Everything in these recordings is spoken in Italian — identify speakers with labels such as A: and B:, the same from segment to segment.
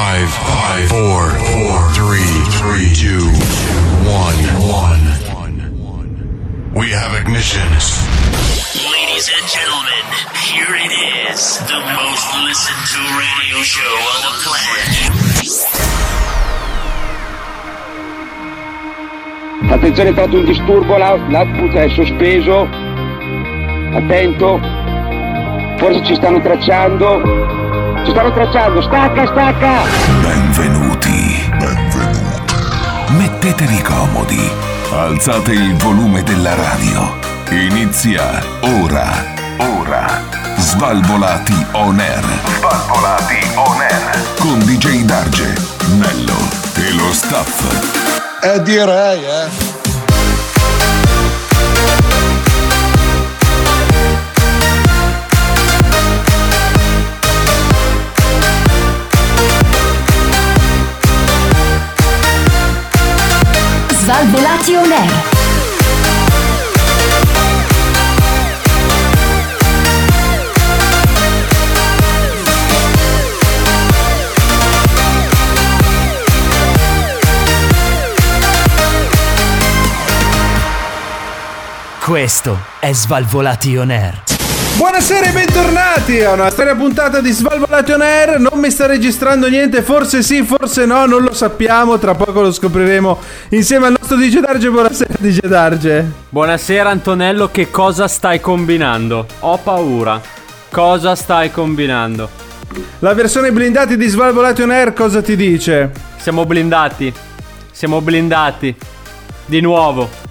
A: Five, five, four, four, three, three, two, one, one. We have ignition.
B: Ladies and gentlemen, here it is, the most listened to radio show on the planet.
C: Attenzione, è fatto un disturbo, l'out- l'output è sospeso. Attento. Forse ci stanno tracciando. Ci stanno tracciando, stacca, stacca!
D: Benvenuti. Benvenuti. Mettetevi comodi. Alzate il volume della radio. Inizia ora. Ora. Svalvolati on air. Svalvolati on air. Con DJ Darge, Nello e lo staff.
E: Eh direi, eh.
F: Svalvolati on air.
G: Questo è Svalvolati On Air.
H: Buonasera e bentornati a una storia puntata di Svalvolati On Air. Non mi sta registrando niente, forse sì, forse no, non lo sappiamo. Tra poco lo scopriremo insieme al nostro DJ Darge. Buonasera, DJ Darge.
I: Buonasera Antonello, che cosa stai combinando? Ho paura. Cosa stai combinando?
H: La versione blindati di Svalvolati On Air cosa ti dice?
I: Siamo blindati. Siamo blindati. Di nuovo.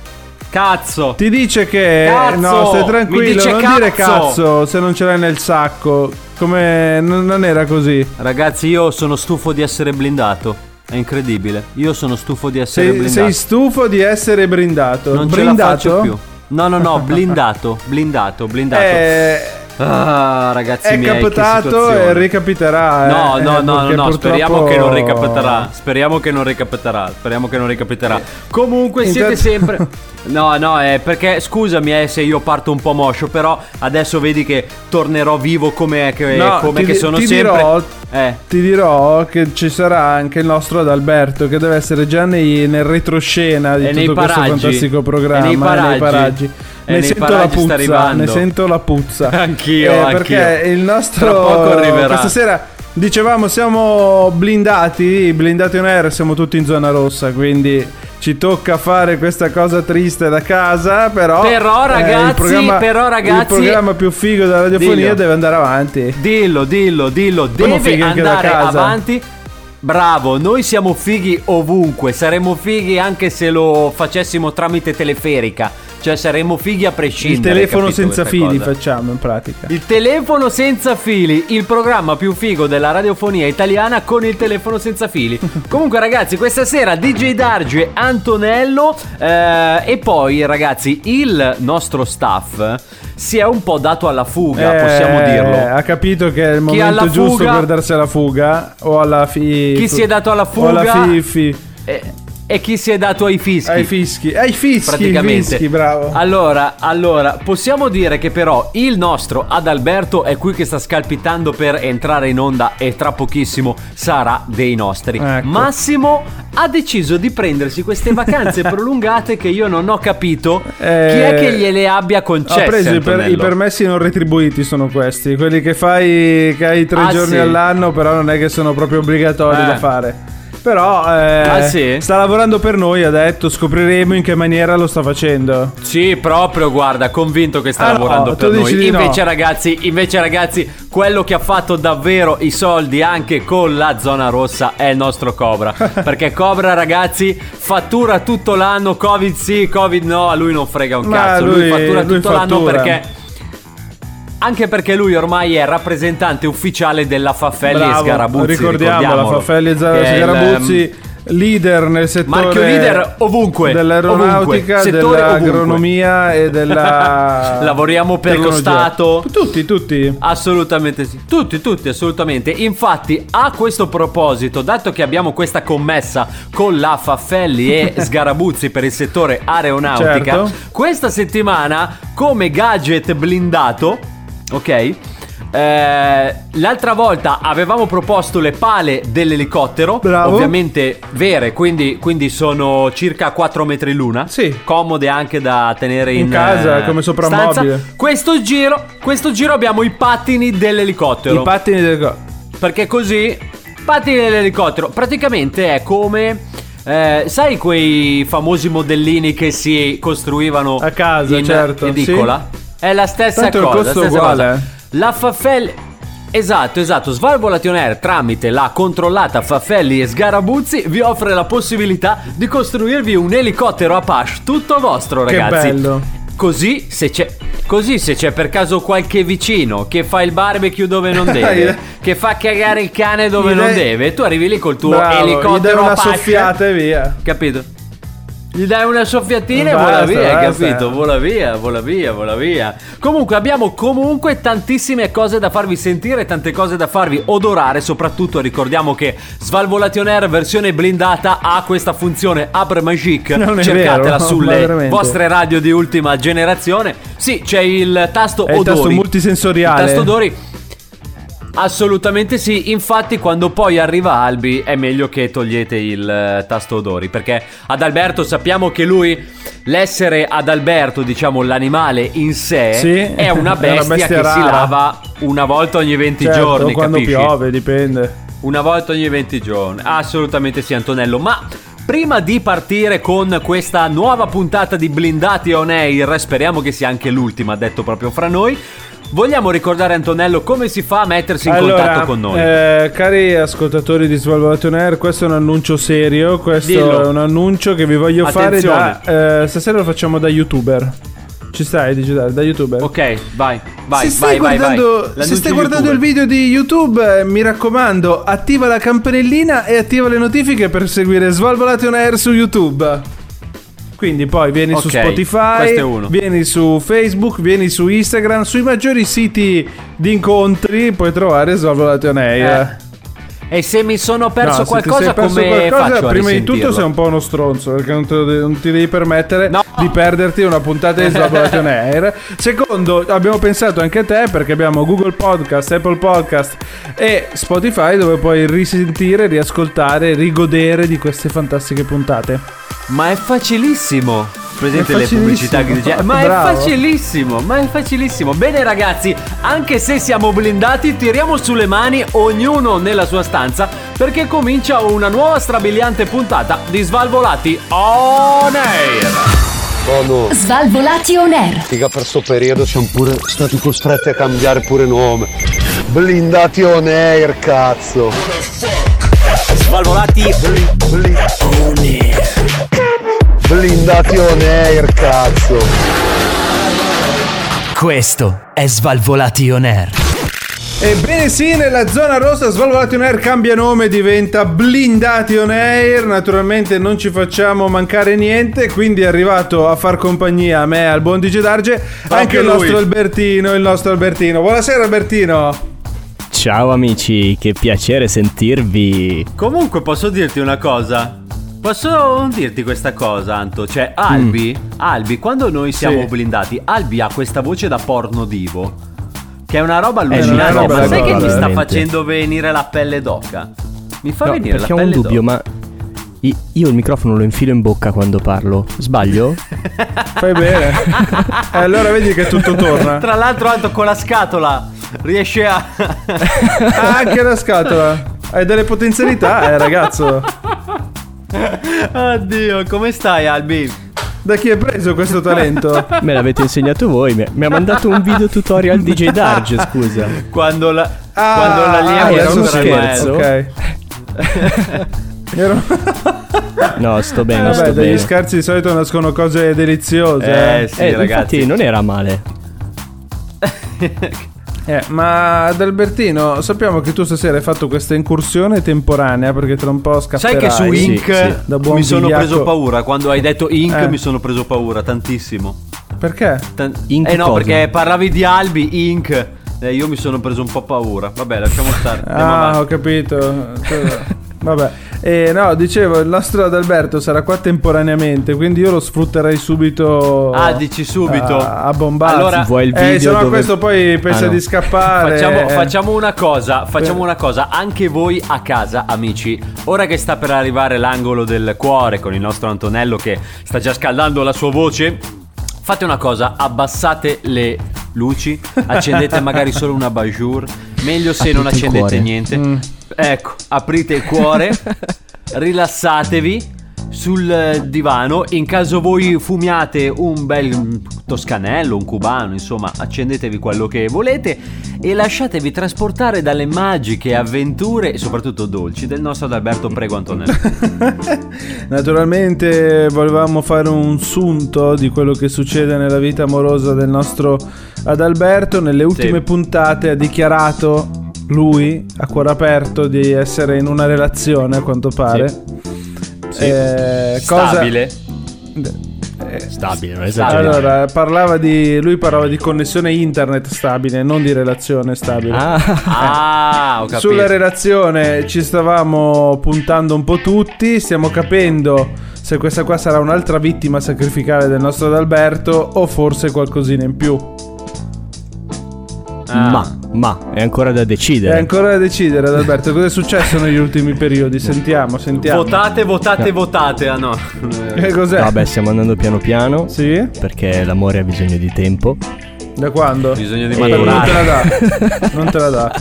I: Cazzo.
H: Ti dice che
I: Cazzo!
H: no, stai
I: Mi
H: tranquillo,
I: dice
H: non dire
I: cazzo!
H: cazzo se non ce l'hai nel sacco. Come non, era così.
I: Ragazzi, io sono stufo di essere blindato. È incredibile. Io sono stufo di essere
H: Sei,
I: blindato.
H: sei stufo di essere brindato.
I: non ce
H: brindato?
I: la faccio più. No, no, no, blindato, blindato, blindato.
H: Eh,
I: Ah, ragazzi
H: è
I: miei,
H: capitato e ricapiterà.
I: No,
H: eh,
I: no, no, no, no, speriamo
H: purtroppo-
I: che non ricapiterà. Speriamo che non ricapiterà. Speriamo che non ricapiterà. Comunque siete
H: Intanto-
I: sempre. No, no, è perché scusami eh, se io parto un po' moscio, però adesso vedi che tornerò vivo come, che,
H: No, ti
I: che sono
H: ti
I: sempre.
H: dirò-
I: Eh.
H: Ti dirò che ci sarà anche il nostro Adalberto che deve essere già nei, nel retroscena di
I: E nei
H: tutto questo
I: paraggi.
H: fantastico programma.
I: E nei
H: eh,
I: paraggi. E
H: Ne sento la puzza,
I: arrivando.
H: ne sento la puzza.
I: Anch'io,
H: Eh,
I: anch'io.
H: Perché il nostro
I: Tra poco arriverà.
H: questa sera dicevamo siamo blindati, blindati on air, siamo tutti in zona rossa, quindi ci tocca fare questa cosa triste da casa, però
I: Però,
H: eh,
I: ragazzi,
H: il programma,
I: però, ragazzi-
H: il programma più figo della radiofonia
I: Dillo.
H: deve andare avanti.
I: Dillo, dillo, dillo, deve
H: fighi anche da
I: andare
H: casa.
I: avanti. Bravo, noi siamo fighi ovunque, saremmo fighi anche se lo facessimo tramite teleferica, cioè saremmo fighi a
H: Il
I: prescindere.
H: telefono
I: capito
H: senza fili
I: cosa?
H: facciamo in pratica.
I: Il telefono senza fili, il programma più figo della radiofonia italiana con il telefono senza fili. Comunque ragazzi, questa sera DJ Darge, Antonello eh, e poi ragazzi il nostro staff si è un po' dato alla fuga,
H: Eh,
I: possiamo dirlo.
H: Ha capito che è il momento giusto
I: fuga-
H: per darsi alla fuga o alla fi...
I: Chi si è dato alla
H: O alla
I: fuga-
H: fifi.
I: E, e chi si è dato ai fischi?
H: Ai fischi. Ai fischi,
I: praticamente.
H: fischi, bravo.
I: Allora, allora, possiamo dire che però il nostro Adalberto è qui che sta scalpitando per entrare in onda e tra pochissimo sarà dei nostri.
H: Ecco.
I: Massimo ha deciso di prendersi queste vacanze prolungate che io non ho capito
H: Eh,
I: chi è che gliele abbia concesse.
H: Ha preso i, per- i permessi non retribuiti sono questi, quelli che fai che hai tre
I: Ah,
H: giorni
I: sì.
H: all'anno, però non è che sono proprio obbligatori
I: Eh.
H: da fare. Però eh,
I: Ah, sì?
H: sta lavorando per noi, ha detto, scopriremo in che maniera lo sta facendo.
I: Sì, proprio, guarda, convinto che sta
H: Ah, no,
I: lavorando
H: tu
I: per noi.
H: di no.
I: Invece, ragazzi, invece, ragazzi, quello che ha fatto davvero i soldi anche con la zona rossa è il nostro Cobra. Perché Cobra, ragazzi, fattura tutto l'anno. Covid sì, Covid no, a lui non frega un
H: Ma
I: cazzo. Lui,
H: lui-
I: fattura
H: lui
I: tutto l'anno
H: fattura.
I: perché. Anche perché lui ormai è rappresentante ufficiale della Faffelli e
H: Bravo,
I: Sgarabuzzi.
H: ricordiamo la. Faffelli e
I: è il,
H: Sgarabuzzi, leader nel settore
I: Marchio leader ovunque,
H: dell'aeronautica,
I: ovunque,
H: dell'agronomia e della
I: Lavoriamo per lo
H: tecnologia.
I: Stato.
H: Tutti, tutti.
I: Assolutamente sì. Tutti, tutti, assolutamente. Infatti, a questo proposito, dato che abbiamo questa commessa con la Faffelli e Sgarabuzzi per il settore aeronautica,
H: Certo.
I: questa settimana, come gadget blindato, ok? Eh, l'altra volta avevamo proposto le pale dell'elicottero,
H: Bravo.
I: ovviamente vere, quindi, quindi sono circa 4 metri l'una.
H: Sì.
I: Comode anche da tenere in,
H: In casa,
I: eh,
H: come soprammobile.
I: Questo giro, questo giro abbiamo i pattini dell'elicottero.
H: I pattini del go-
I: Perché così, pattini dell'elicottero, praticamente è come... eh, sai quei famosi modellini che si costruivano
H: A casa,
I: in
H: certo,
I: edicola? È la stessa
H: Tanto il
I: cosa.
H: costo è
I: stessa
H: uguale,
I: cosa.
H: eh.
I: La Faffelli. Esatto, esatto. Svalvolation Air tramite la controllata Faffelli e Sgarabuzzi vi offre la possibilità di costruirvi un elicottero Apache tutto vostro,
H: Che
I: ragazzi.
H: bello.
I: Così se c'è Così se c'è per caso qualche vicino che fa il barbecue dove non deve, che fa cagare il cane dove
H: Gli
I: non deve, tu arrivi lì col tuo
H: Bravo, gli dai
I: elicottero
H: una
I: Apache,
H: soffiata e via.
I: Capito? Gli dai una soffiatina e
H: Basta,
I: vola via,
H: basta.
I: capito? Vola via, vola via, vola via. Comunque abbiamo comunque tantissime cose da farvi sentire, tante cose da farvi odorare, soprattutto ricordiamo che Svalvolation Air versione blindata ha questa funzione Abre Magique.
H: Non
I: Cercatela
H: vero,
I: sulle vostre radio di ultima generazione. Sì, c'è il tasto
H: È il
I: odori.
H: tasto multisensoriale.
I: Il tasto odori Assolutamente sì, infatti quando poi arriva Albi è meglio che togliete il eh, tasto odori perché ad Alberto sappiamo che lui, l'essere ad Alberto, diciamo l'animale in sé,
H: Sì,
I: è una
H: è una
I: bestia,
H: bestia
I: che si
H: rara.
I: lava una volta ogni 20
H: Certo,
I: giorni,
H: quando
I: capisci?
H: piove, dipende.
I: Una volta ogni 20 giorni. Assolutamente sì, Antonello. Ma prima di partire con questa nuova puntata di Blindati on Air, speriamo che sia anche l'ultima, detto proprio fra noi. Vogliamo ricordare Antonello come si fa a mettersi in
H: allora,
I: contatto con noi?
H: eh, cari ascoltatori di Svalvolation Air, questo è un annuncio serio. Questo
I: Dillo.
H: è un annuncio che vi voglio
I: Attenzione.
H: fare da. eh, stasera lo facciamo da youtuber. Ci stai, digitale, da youtuber?
I: Ok, vai, vai,
H: se stai
I: vai,
H: guardando,
I: vai.
H: se stai guardando
I: YouTuber.
H: il video di YouTube, eh, mi raccomando, attiva la campanellina e attiva le notifiche per seguire Svalvolation Air su YouTube. Quindi poi vieni su
I: Ok,
H: Spotify, vieni su Facebook, vieni su Instagram, sui maggiori siti di incontri puoi trovare Svalvolation Air.
I: E se mi sono perso
H: No,
I: qualcosa,
H: perso
I: come
H: qualcosa,
I: faccio
H: prima di tutto sei un po' uno stronzo perché non, te non ti devi permettere
I: No.
H: di perderti una puntata di Svalvolation Air. Secondo, abbiamo pensato anche a te perché abbiamo Google Podcast, Apple Podcast e Spotify dove puoi risentire, riascoltare, rigodere di queste fantastiche puntate.
I: Ma è facilissimo. Presente
H: È
I: le pubblicità che dice. Ma
H: Bravo.
I: è facilissimo, ma è facilissimo. Bene ragazzi, anche se siamo blindati, tiriamo sulle mani ognuno nella sua stanza perché comincia una nuova strabiliante puntata di Svalvolati on air.
E: Bono,
F: Svalvolati on air.
E: figa per sto periodo siamo pure stati costretti a cambiare pure nome. Blindati on air, cazzo.
B: Svalvolati
E: Bli- blindati on air, cazzo.
G: Questo è Svalvolati on air.
H: Ebbene sì, nella zona rossa Svalvolati on Air cambia nome, diventa Blindati on Air. Naturalmente non ci facciamo mancare niente, quindi è arrivato a far compagnia a me, al buon DJ Darge, anche il
I: lui.
H: nostro Albertino, il nostro Albertino. Buonasera Albertino.
J: Ciao amici, che piacere sentirvi.
I: Comunque posso dirti una cosa. Posso dirti questa cosa, Anto? Cioè, Albi, Albi, quando noi siamo
H: Sì.
I: blindati, Albi ha questa voce da porno divo. Che è una roba
J: una
I: allucinante.
H: roba
I: ma sai che mi sta facendo venire la pelle d'oca? Mi fa
J: No,
I: venire la
J: perché ho
I: pelle
J: un dubbio,
I: d'oca.
J: ma io il microfono lo infilo in bocca quando parlo. Sbaglio?
H: Fai bene. e allora vedi che tutto torna.
I: Tra l'altro, Anto con la scatola riesce a.
H: Ah, anche la scatola. Hai delle potenzialità, eh, ragazzo.
I: Oddio, come stai, Albi?
H: Da chi hai preso questo talento?
J: Me l'avete insegnato voi. Mi, mi ha mandato un video tutorial DJ Darge, scusa.
I: Quando la.
H: Ah,
I: quando l'allievo
H: ah,
J: era un scherzo.
H: Ok. Ero...
J: No, sto bene, sto
H: Vabbè, dagli
J: bene.
H: scherzi di solito nascono cose deliziose.
I: Eh,
H: Eh,
I: sì,
J: Eh,
I: ragazzi.
J: infatti non era male.
H: Eh, ma ad Albertino, sappiamo che tu stasera hai fatto questa incursione temporanea perché tra un po'
I: Sai
H: scapperai.
I: che su
J: Sì,
I: Ink
J: sì.
H: Da buon
I: mi sono
H: vigliacco.
I: preso paura. Quando hai detto Ink
H: Eh.
I: mi sono preso paura tantissimo.
H: Perché?
I: Tan-
J: Ink
I: eh no,
J: cosa?
I: perché parlavi di Albi, Ink. Eh, io mi sono preso un po' paura. Vabbè, lasciamo stare.
H: Ah, ho capito. Vabbè, eh, no, dicevo, il nostro Adalberto sarà qua temporaneamente, quindi io lo sfrutterei subito.
I: Ah, dici subito.
H: A, a bombazzi.
I: Allora-
J: Vuoi il
H: eh,
J: video
H: se no
J: dove-
H: questo poi pensa
J: Ah, no.
H: di scappare.
I: Facciamo,
H: eh.
I: facciamo una cosa, facciamo una cosa, anche voi a casa amici, ora che sta per arrivare l'angolo del cuore con il nostro Antonello che sta già scaldando la sua voce, fate una cosa, abbassate le luci, accendete magari solo una bajour, meglio se non
J: Aprite il
I: accendete niente.
H: Mm.
I: Ecco, aprite il cuore, rilassatevi sul eh, divano, in caso voi fumiate un bel toscanello, un cubano, insomma, accendetevi quello che volete e lasciatevi trasportare dalle magiche avventure e soprattutto dolci del nostro Adalberto Prego Antonello.
H: Naturalmente volevamo fare un sunto di quello che succede nella vita amorosa del nostro Adalberto. Nelle ultime puntate ha dichiarato lui a cuore aperto di essere in una relazione a quanto pare.
I: Sì.
H: Eh, cosa-
I: Stabile.
J: Stabile, non esagerare.
H: Allora, parlava di. Lui parlava di connessione internet stabile, non di relazione stabile.
J: Ah,
I: Ah, ho capito.
H: Sulla relazione ci stavamo puntando un po' tutti, stiamo capendo se questa qua sarà un'altra vittima sacrificale del nostro Adalberto o forse qualcosina in più.
I: Ah.
J: ma, ma, è ancora da
H: È
J: decidere.
H: ancora da decidere Adalberto, cosa è successo negli ultimi periodi? Sentiamo, sentiamo.
I: Votate, votate, votate. Ah no.
H: Che cos'è?
J: Vabbè, stiamo andando piano piano.
H: Sì?
J: Perché l'amore ha bisogno di tempo.
H: Da quando?
I: Bisogna di
J: Eh,
H: Non te la
I: maturare.
H: dà. Non te la dà.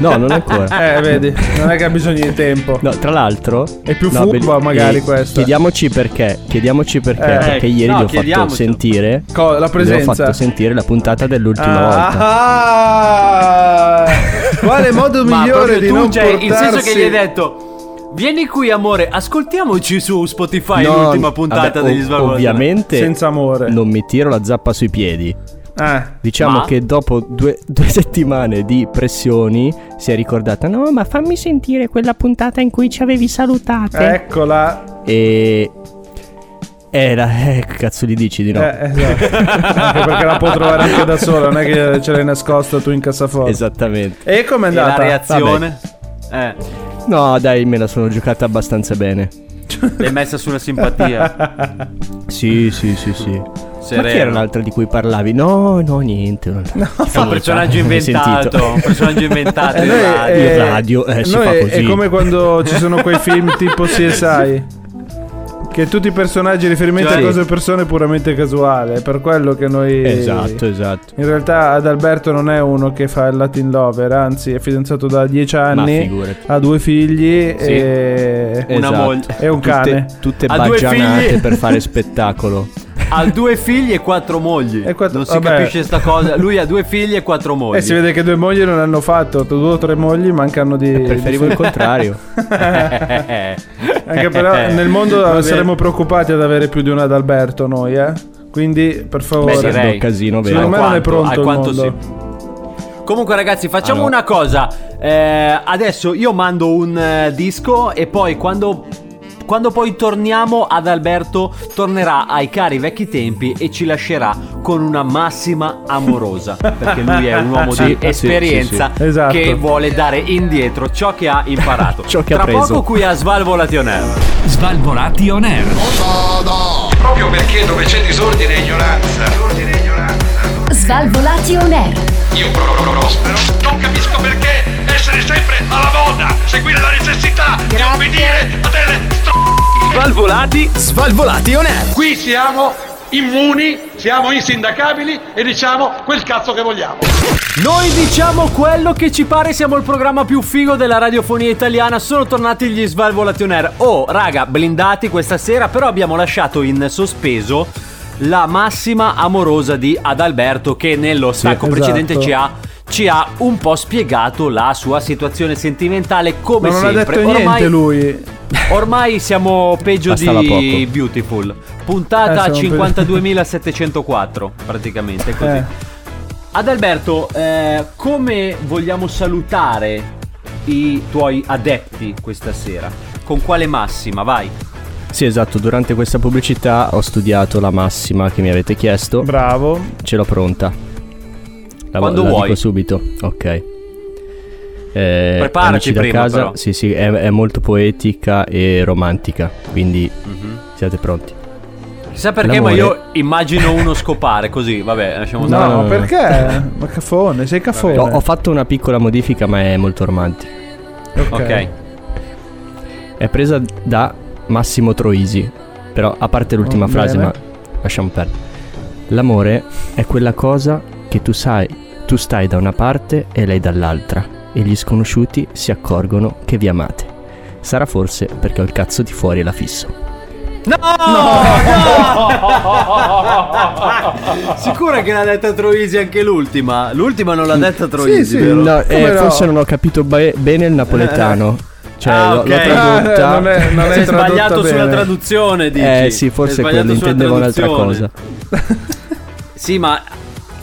J: No, non ancora.
H: Eh, vedi, non è che ha bisogno di tempo.
J: No, tra l'altro.
H: È più
J: no,
H: furba
J: be-
H: magari
J: eh,
H: questa.
J: Chiediamoci perché. Chiediamoci perché.
H: Eh,
J: perché ieri
I: no,
J: gli ho fatto sentire.
H: Co- la
J: Gli ho
H: presenza.
J: fatto sentire la puntata dell'ultima volta.
H: Ah, quale modo migliore di
I: tu,
H: non
I: cioè,
H: portarsi
I: in senso che gli hai detto Vieni qui amore, ascoltiamoci su Spotify
J: No,
I: l'ultima puntata
J: vabbè,
I: degli Svalvolati.
J: Ovviamente
H: senza amore.
J: non mi tiro la zappa sui piedi.
H: Eh,
J: Diciamo
I: Ma?
J: che dopo due, due settimane di pressioni si è ricordata: no, ma fammi sentire quella puntata in cui ci avevi salutate.
H: eccola.
J: E. Era. Eh, che cazzo gli dici di no?
H: Eh, esatto. Anche perché la può trovare anche da sola, non è che ce l'hai nascosta tu in cassaforte.
J: Esattamente.
H: E com'è
I: E la
H: andata?
I: reazione? Eh,
J: No, dai, me la sono giocata abbastanza bene.
I: l'hai messa su una simpatia.
J: Sì, sì, sì, sì. Ma
I: Sereno.
J: chi era l'altra di cui parlavi? No, no, niente. No,
I: Un personaggio
J: Hai sentito?
I: inventato, un personaggio inventato
H: Eh,
I: in
H: noi,
I: radio.
J: In
H: eh,
J: radio, eh, si
H: noi
J: fa
H: è-
J: così.
H: È come quando ci sono quei film tipo CSI. Che tutti i personaggi riferimenti
I: Cioè-
H: a cose e persone puramente casuale. È per quello che noi.
J: Esatto, esatto.
H: In realtà Adalberto non è uno che fa il Latin Lover, anzi è fidanzato da dieci
J: Ma
H: anni, ha due figli
I: Sì.
H: e...
I: Una
J: Esatto.
I: moglie.
H: e un cane.
J: Tutte, tutte baggianate per fare spettacolo.
I: Ha due figli e quattro mogli.
H: E quattro-
I: non si
H: vabbè.
I: capisce sta cosa. Lui ha due figli e quattro mogli.
H: E si vede che due mogli non hanno fatto, due o tre mogli mancano di...
J: Preferivo
H: di-
J: il contrario.
H: Anche però nel mondo saremmo preoccupati ad avere più di un Adalberto noi, eh. Quindi, per favore.
I: Beh, direi.
J: un casino vero.
H: Secondo me non è
I: Alquanto-
H: pronto mondo.
I: sì. Comunque, ragazzi, facciamo
J: no.
I: una cosa. Eh, adesso io mando un eh, disco e poi quando. Quando poi torniamo ad Alberto, tornerà ai cari vecchi tempi e ci lascerà con una massima amorosa. Perché lui è un uomo
J: Sì,
I: di
J: sì,
I: esperienza
H: sì, sì. Esatto.
I: che vuole dare indietro ciò che ha imparato.
J: Ciò che ha
I: Tra
J: preso.
I: poco qui a Svalvolation Air.
G: Svalvolati on air.
K: Proprio perché dove c'è disordine e ignoranza. Disordine e ignoranza.
F: Svalvolati on air.
K: Io prospero. Non capisco essere sempre alla moda, seguire la necessità di obbedire a delle str-
G: Svalvolati, svalvolati on air.
K: Qui siamo immuni, siamo insindacabili e diciamo quel cazzo che vogliamo.
I: Noi diciamo quello che ci pare, siamo il programma più figo della radiofonia italiana, sono tornati gli Svalvolation Air. Oh, raga, blindati questa sera, però abbiamo lasciato in sospeso la massima amorosa di Adalberto che nello stacco
H: esatto.
I: precedente ci ha, ci ha un po' spiegato la sua situazione sentimentale come
H: Ma non ha
I: sempre.
H: detto
I: ormai,
H: niente lui.
I: ormai siamo peggio
J: Bastava
I: di
J: poco.
I: Beautiful.
H: Eh,
I: Puntata
H: peggio.
I: 52.704 praticamente così.
H: Eh.
I: Adalberto, eh, come vogliamo salutare i tuoi adepti questa sera? Con quale massima? Vai.
J: Sì, esatto. Durante questa pubblicità ho studiato la massima che mi avete chiesto.
H: Bravo.
J: Ce l'ho pronta. La,
I: Quando
J: la
I: vuoi.
J: dico subito. Ok. Eh,
I: Preparaci prima,
J: casa,
I: però.
J: sì, sì, è, è molto poetica e romantica, quindi
I: Mhm.
J: siate pronti.
I: Chissà perché,
J: L'amore-
I: ma io immagino uno scopare così. Vabbè, lasciamo
H: No,
I: stare.
J: no, no.
H: perché? Ma cafone, sei cafone.
J: Ho, ho fatto una piccola modifica, ma è molto romantica.
I: Ok.
J: È presa da Massimo Troisi, però a parte l'ultima
H: Oh,
J: frase,
H: bene.
J: ma lasciamo perdere. L'amore è quella cosa che tu sai, tu stai da una parte e lei dall'altra, e gli sconosciuti si accorgono che vi amate. Sarà forse perché ho il cazzo di fuori e la fisso.
I: No! Sicura che l'ha detta Troisi anche l'ultima? L'ultima non l'ha detta Troisi, vero?
J: No, eh,
H: no?
J: forse non ho capito be- bene il napoletano. Cioè,
I: Ah,
J: l'ho-
I: ok.
J: l'ho tradotta.
H: Ah, non è- non è
I: Sei
H: tradotta
I: sbagliato sulla
H: bene.
I: traduzione, dici?
J: Eh sì, forse quello,
I: sulla
J: intendevo un'altra cosa.
I: Sì, ma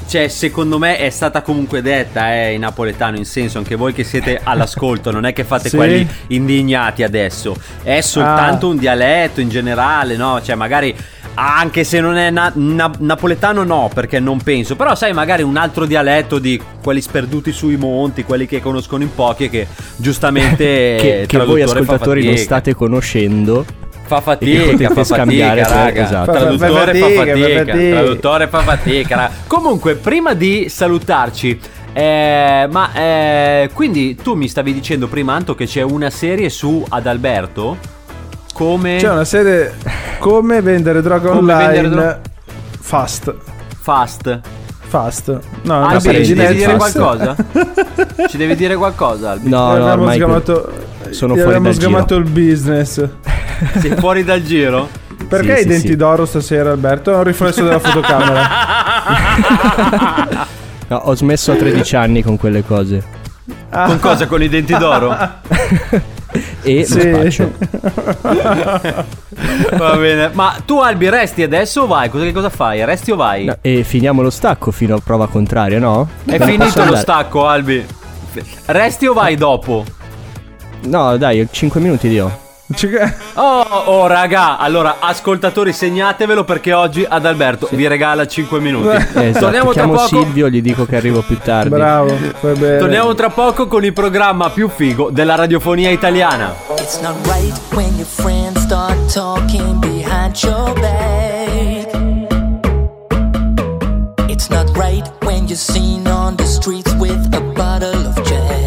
I: cioè, secondo me è stata comunque detta eh, in napoletano, in senso anche voi che siete all'ascolto, non è che fate
H: Sì.
I: quelli indignati adesso, è soltanto
H: Ah.
I: un dialetto in generale, no? Cioè, magari anche se non è na- na- napoletano no, perché non penso, però sai magari un altro dialetto di quelli sperduti sui monti, quelli che conoscono in pochi e che giustamente
J: che, che voi ascoltatori non state conoscendo.
I: Fa
J: E che
I: fatica, fa
J: scambiare
I: fatica, raga.
J: esatto.
H: Fa- fa
I: Traduttore fa
H: fatica,
I: fatica,
H: fa fatica.
I: traduttore fa fatica. raga. Comunque, prima di salutarci, eh, ma eh, quindi tu mi stavi dicendo prima, Anto, che c'è una serie su Adalberto? Come
H: C'è una serie come vendere droga
I: Come
H: online
I: vendere dro-
H: fast.
I: Fast.
H: Fast. No, una
I: Albi, ci devi dire
H: Netflix.
I: qualcosa? ci devi dire qualcosa, Albi?
J: No, no,
H: abbiamo
J: ormai
H: sgamato,
J: sono fuori
H: abbiamo sgamato il business.
I: Sei fuori dal giro?
H: Perché
J: Sì,
H: hai i
J: sì,
H: denti
J: sì.
H: d'oro stasera, Alberto? È un riflesso della fotocamera.
J: No, ho smesso a 13 anni con quelle cose.
I: Con cosa? Con i denti d'oro?
J: E
H: Sì.
J: lo spaccio.
I: Va bene. Ma tu, Albi, resti adesso o vai? Cosa, che cosa fai? Resti o vai?
J: No, e finiamo lo stacco fino a prova contraria, no?
I: È
J: Posso
I: finito lo stacco, Albi. Resti o vai dopo?
J: No, dai, 5 minuti li ho.
I: Oh, oh, raga, allora ascoltatori segnatevelo perché oggi Adalberto vi regala 5 minuti.
J: Esatto,
I: Torniamo tra
J: chiamo
I: poco.
J: Silvio, gli dico che arrivo più tardi.
H: Bravo, fai bene.
I: Torniamo tra poco con il programma più figo della radiofonia italiana.
L: It's not right when your friends start talking behind your back. It's not right when you're seen on the streets with a bottle of Jack.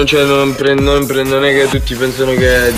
M: Non, cioè, non, pre- non pre- non è che tutti pensano che è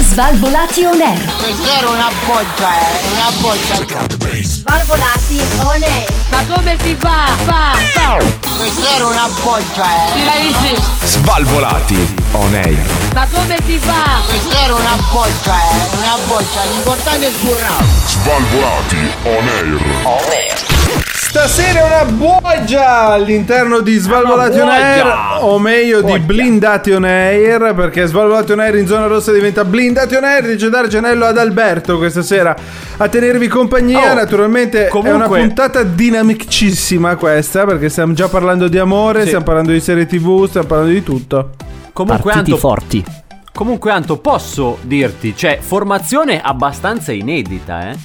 F: Svalvolati on air.
N: Questa era una boccia, eh, una boccia.
O: Svalvolati on air. Ma come si fa? Fa, fa.
N: Questa era una boccia, eh.
O: Ti visto?
P: Svalvolati on air.
O: Ma come si fa?
N: Questa era una boccia, eh, una boccia. L'importante è sburrare.
A: Svalvolati on air.
N: On air.
H: Stasera una buoggia all'interno di Svalvolati on Air,
I: buoggia!
H: o meglio di Blindati on Air, perché Svalvolati on Air in zona rossa diventa Blindati on Air, dice Dargenello ad Alberto questa sera a tenervi compagnia.
I: Oh,
H: Naturalmente è una
I: comunque-
H: puntata dinamicissima questa, perché stiamo già parlando di amore,
I: Sì.
H: stiamo parlando di serie tv, stiamo parlando di tutto.
I: Comunque
J: Partiti
I: Anto,
J: forti.
I: comunque Anto, posso dirti, cioè, formazione abbastanza inedita, eh?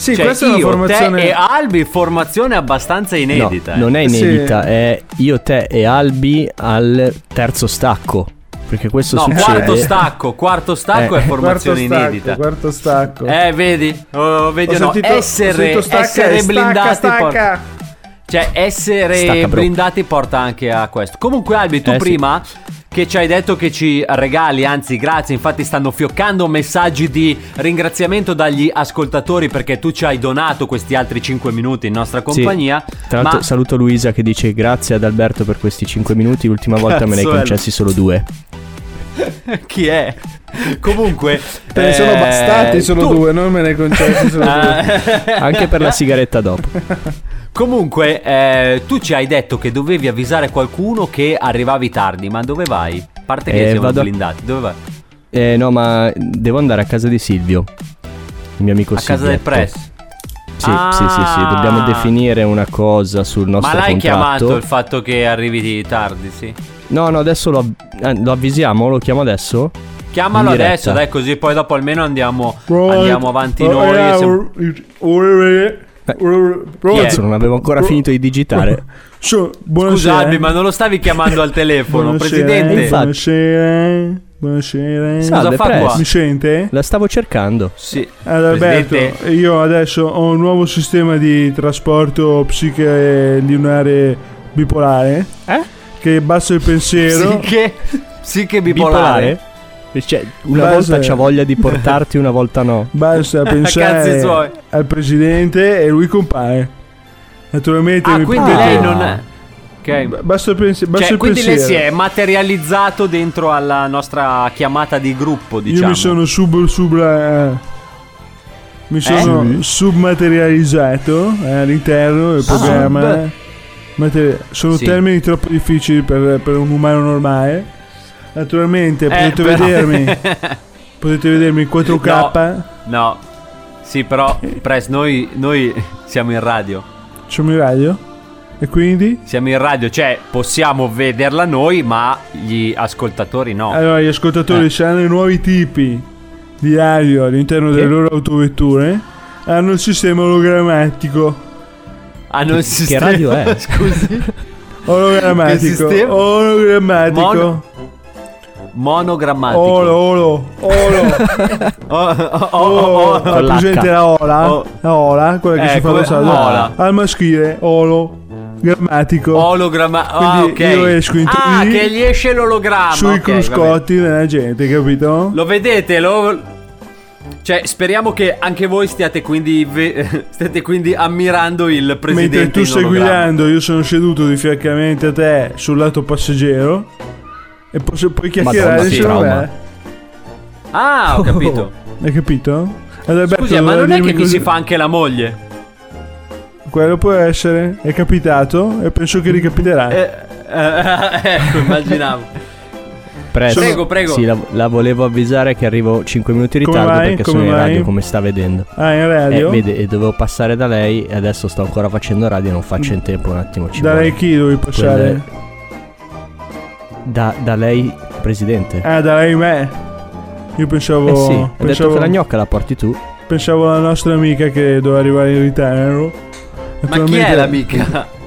H: Sì,
I: Cioè,
H: questa è una
I: io,
H: formazione...
I: te e Albi, formazione abbastanza inedita.
J: No, non è
H: Sì.
J: inedita, è io, te e Albi al terzo stacco. Perché questo
I: No,
J: succede.
I: quarto stacco, quarto stacco
J: Eh,
I: è formazione
H: quarto stacco,
I: inedita.
H: Quarto stacco.
I: Eh, vedi? Oh, vedi
H: Ho
I: no?
H: sentito-
I: essere,
H: stacca
I: essere
H: e stacca,
I: blindati
H: stacca.
I: porta- Cioè, essere
J: Stacca,
I: blindati porta anche a questo. Comunque, Albi, tu
J: Eh, sì.
I: Che ci hai detto che ci regali, anzi, grazie, infatti stanno fioccando messaggi di ringraziamento dagli ascoltatori perché tu ci hai donato questi altri 5 minuti in nostra
J: Sì.
I: compagnia.
J: Tra l'altro
I: ma
J: saluto Luisa che dice grazie ad Alberto per questi 5 minuti, l'ultima volta me ne hai
I: Cazzo,
J: concessi solo due.
I: chi è? Comunque,
H: Te ne sono
I: eh,
H: bastati solo
I: tu-
H: due, non me ne concessi solo due.
I: Eh,
J: Anche per la sigaretta dopo.
I: Comunque, eh, tu ci hai detto che dovevi avvisare qualcuno che arrivavi tardi, ma dove vai? A parte che
J: Eh,
I: siamo
J: vado a-
I: blindati, dove vai?
J: Eh no, ma devo andare a casa di Silvio, il mio amico
I: A casa del press.
J: Sì, sì, sì, sì, dobbiamo
I: Ah.
J: definire una cosa sul nostro
I: Ma l'hai
J: contratto.
I: chiamato il fatto che arrivi tardi, sì?
J: No, no, adesso lo, eh, lo avvisiamo, lo chiamo adesso.
I: Chiamalo adesso, dai, così poi dopo almeno andiamo, andiamo avanti noi. e se-
J: Cazzo, non avevo ancora finito di digitare.
I: Scusa, Albi, ma non lo stavi chiamando al telefono,
H: Buonasera,
I: presidente?
J: Infatti.
H: Buonasera. Buonasera.
J: Salve,
I: Cosa fa?
H: Mi sente?
J: La stavo cercando.
I: Sì.
H: Adalberto,
I: Presidente?
H: io adesso ho un nuovo sistema di trasporto psiche lunare bipolare.
J: Eh?
H: Che basta il pensiero.
I: Sì che, sì che bipolare.
J: Bipolare? Cioè, una
H: Basta-
J: volta c'ha voglia di portarti, una volta no.
H: Basta pensare al presidente e lui compare. Naturalmente
I: Ah,
H: mi
I: quindi
H: potete-
I: lei non è... Ok.
H: Basta, pensi- basta
I: Cioè,
H: il
I: quindi lei
H: pensiero.
I: si è materializzato dentro alla nostra chiamata di gruppo, diciamo.
H: Io mi sono sub, subra- eh, mi sono
J: Sì.
H: submaterializzato eh, all'interno del
I: Ah,
H: programma.
I: sub.
H: Materi- sono
I: Sì.
H: termini troppo difficili per, per un umano normale. Naturalmente
I: Eh,
H: potete
I: però-
H: vedermi. potete vedermi in 4K.
I: No. Sì, però, Press, noi, noi siamo in radio.
H: Siamo in radio. E quindi?
I: Siamo in radio, cioè possiamo vederla noi, ma gli ascoltatori no.
H: Allora, gli ascoltatori
I: Eh.
H: saranno i nuovi tipi di radio all'interno delle loro autovetture. Hanno il sistema ologrammatico.
I: Hanno il
J: Che radio è?
I: Scusi.
H: Ologrammatico. Ologrammatico.
I: Mono- Monogrammatico.
H: Olo, olo, olo.
I: Oh, oh, oh,
H: Oh,
J: l'H.
H: presente la ola?
I: Oh.
H: La ola, quella che
I: Eh,
H: si fa lo
I: ola.
H: Al maschile, olo, grammatico.
I: Ologramma. Ah, ok.
H: io esco in
I: ah, che gli esce l'ologramma.
H: sui
I: ok,
H: cruscotti della gente, capito?
I: Lo vedete? Lo. Cioè, speriamo che anche voi stiate quindi, ve- stiate quindi ammirando il presidente.
H: Mentre tu stai guidando, io sono seduto di fiancamente a te sul lato passeggero. E posso, puoi chiacchierare
J: Madonna, trauma.
H: me.
I: Ah, ho capito.
H: Hai capito? Adalberto,
I: Scusa, ma
H: doveva
I: non è che mi
H: così-
I: si fa anche la moglie?
H: Quello può essere, è capitato e penso che ricapiterà.
I: Eh, eh, ecco, immaginavo.
J: Presto.
I: Prego, prego.
J: Sì, la, la volevo avvisare che arrivo 5 minuti in ritardo perché
H: Come
J: sono in
H: mai?
J: radio come sta vedendo.
H: Ah, in
J: Eh,
H: radio?
J: vede, e dovevo passare da lei e adesso sto ancora facendo radio e non faccio in tempo un attimo. Ci
H: da
J: vuole.
H: lei chi dovevi passare?
J: Quelle- Da, da lei, presidente.
H: Ah, da lei me. Io pensavo.
J: Eh sì, ha detto
H: pensavo,
J: che la gnocca la porti tu.
H: pensavo alla nostra amica che doveva arrivare in ritardo.
I: Ma chi è l'amica?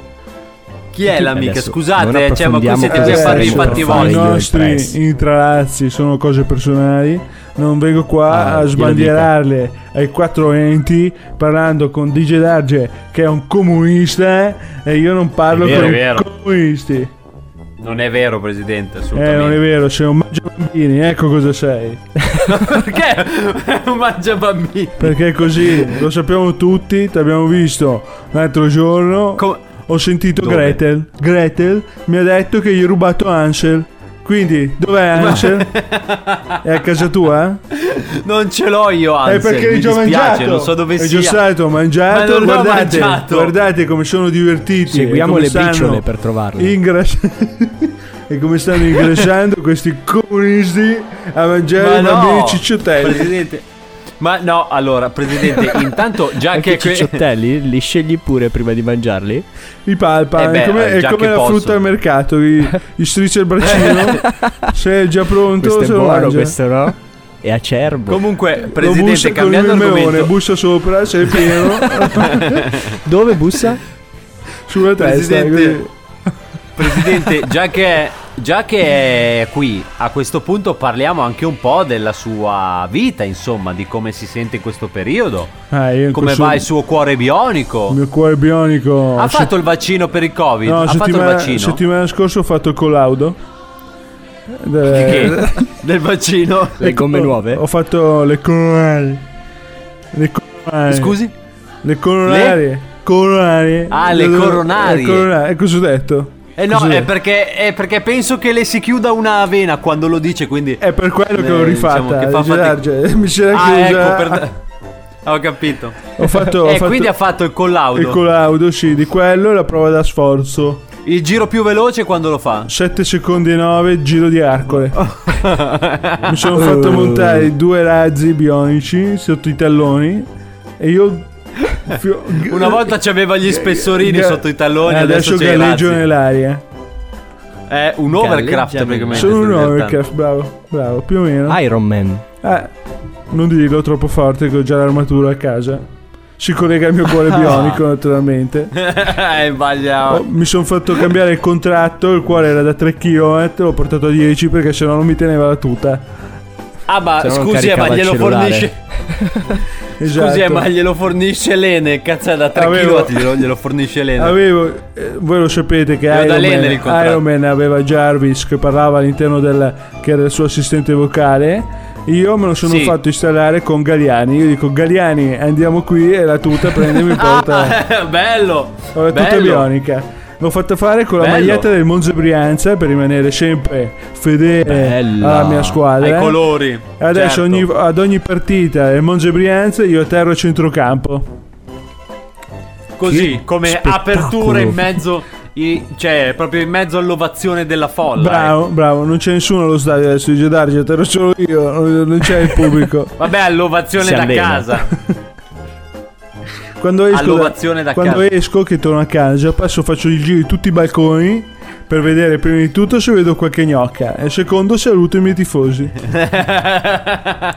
I: Chi è l'amica?
J: Adesso
I: Scusate, cioè, ma qui siete qui a fare i fatti
H: I
I: vostri.
J: io
H: nostri intralazzi sono cose personali. Non vengo qua
J: Ah,
H: a sbandierarle ai quattro enti parlando con DJ Darge che è un comunista e io non parlo
I: vero,
H: con i
I: vero.
H: comunisti.
I: Non è vero, presidente,
H: Eh,
I: assolutamente.
H: non è vero, sei un mangia bambini, ecco cosa sei.
I: Perché? Un mangia bambini.
H: Perché così, lo sappiamo tutti, ti abbiamo visto l'altro giorno. Ho sentito
I: Dove?
H: Gretel. Gretel mi ha detto che gli hai rubato Ansel. Quindi, dov'è Ansel? è a casa tua?
I: Non ce l'ho io,
H: È
I: Ansel.
H: perché
I: mi
H: hai già mangiato.
I: non so dove
H: è
I: sia.
H: già stato mangiato.
I: Ma
H: guardate,
I: mangiato.
H: guardate come sono divertiti.
J: Seguiamo le briciole per trovarlo.
H: ingrass- e come stanno ingrassando questi comunisti a mangiare i
I: Ma
H: bambini
I: no,
H: cicciotelli.
I: Presidente. Ma no, allora, presidente, intanto già
J: Anche
I: che
J: i cicciottelli li scegli pure prima di mangiarli?
H: I palpa,
I: Eh beh,
H: è come, è
I: già
H: come la
I: posso.
H: frutta al mercato, gli, gli strizzi il braccino, se è già pronto
J: Questo è
H: se lo
J: buono,
H: mangia.
J: questo no? È acerbo.
I: Comunque,
H: Lo
I: presidente,
H: bussa con il
I: cambiando
H: melone,
I: argomento.
H: bussa sopra, se è pieno,
J: Dove bussa?
H: sulla testa.
I: Presidente.
H: così.
I: Presidente, già che, già che è qui, a questo punto parliamo anche un po' della sua vita, insomma, di come si sente in questo periodo.
H: Ah, io
I: Come
H: questo-
I: va il suo cuore
H: Il
I: bionico?
H: mio cuore bionico.
I: Ha
H: se-
I: fatto il vaccino per il Covid?
H: no,
I: ha fatto il
H: settimana,
I: vaccino?
H: settimana scorsa ho fatto il collaudo. De-
I: Che? Del vaccino?
J: Le gomme nuove?
H: Ho fatto le coronari. Le coronari.
I: Scusi?
H: Le coronarie. Coronarie.
I: Ah, le coronarie.
H: Le coronarie. E cosa ho detto?
I: Eh no, è perché, è perché penso che le si chiuda una vena quando lo dice, quindi...
H: È per quello che
I: Eh,
H: l'ho rifatta.
I: diciamo che fatica.
H: Darge, Mi c'era
I: Ah,
H: chiusa.
I: ecco, per... Ho capito.
H: Ho fatto,
I: e
H: fatto
I: quindi ha fatto il collaudo.
H: il collaudo, sì, di quello e la prova da sforzo.
I: Il giro più veloce quando lo fa?
H: 7 secondi e 9, giro di Arcole. Mi sono fatto montare due razzi bionici sotto i talloni e io...
I: Una volta c'aveva gli spessorini
H: Ga-
I: sotto i talloni,
H: eh,
I: adesso,
H: adesso galleggio nell'aria.
I: È un overcraft praticamente.
H: Sono un overcraft, bravo, bravo, più o meno.
J: Iron Man.
H: Eh, non dirlo troppo forte che ho già l'armatura a casa. Si collega al mio cuore bionico, naturalmente.
I: Eh.
H: Oh, mi sono fatto cambiare il contratto, il cuore era da 3 km, l'ho portato a 10 perché sennò non mi teneva la tuta.
I: Ah, ma scusi, eh, ma glielo fornisce.
H: Esatto.
I: Scusi, eh, ma glielo fornisce Lene. Cazzo, da 3
H: Avevo-
I: kg glielo, fornisce Lene.
H: Avevo, eh, voi lo sapete che Iron Man. Iron Man aveva Jarvis che parlava all'interno del che era il suo assistente vocale. Io me lo sono
I: Sì.
H: fatto installare con Galiani. Io dico Galiani, andiamo qui e la tuta prendi e mi porta.
I: Ah, bello.
H: Ho la tuta
I: bello.
H: bionica. L'ho fatta fare con la
I: Bello.
H: maglietta del Monza Brianza per rimanere sempre fedele
J: Bella.
H: alla mia squadra.
I: Ai colori.
H: E adesso
I: certo.
H: ogni- ad ogni partita del Monza Brianza io atterro a centrocampo.
I: Così, come
J: spettacolo.
I: apertura in mezzo. i- cioè, proprio in mezzo all'ovazione della folla.
H: Bravo, bravo, non c'è nessuno allo stadio adesso di Darge, atterro solo io, non c'è il pubblico.
I: eh. Vabbè, all'ovazione
J: Si
I: da
J: allena.
I: casa.
H: Quando esco,
I: All'ovazione da
H: quando
I: casa.
H: esco che torno a casa, passo, faccio il giro di tutti i balconi per vedere prima di tutto se vedo qualche gnocca e secondo saluto i miei tifosi.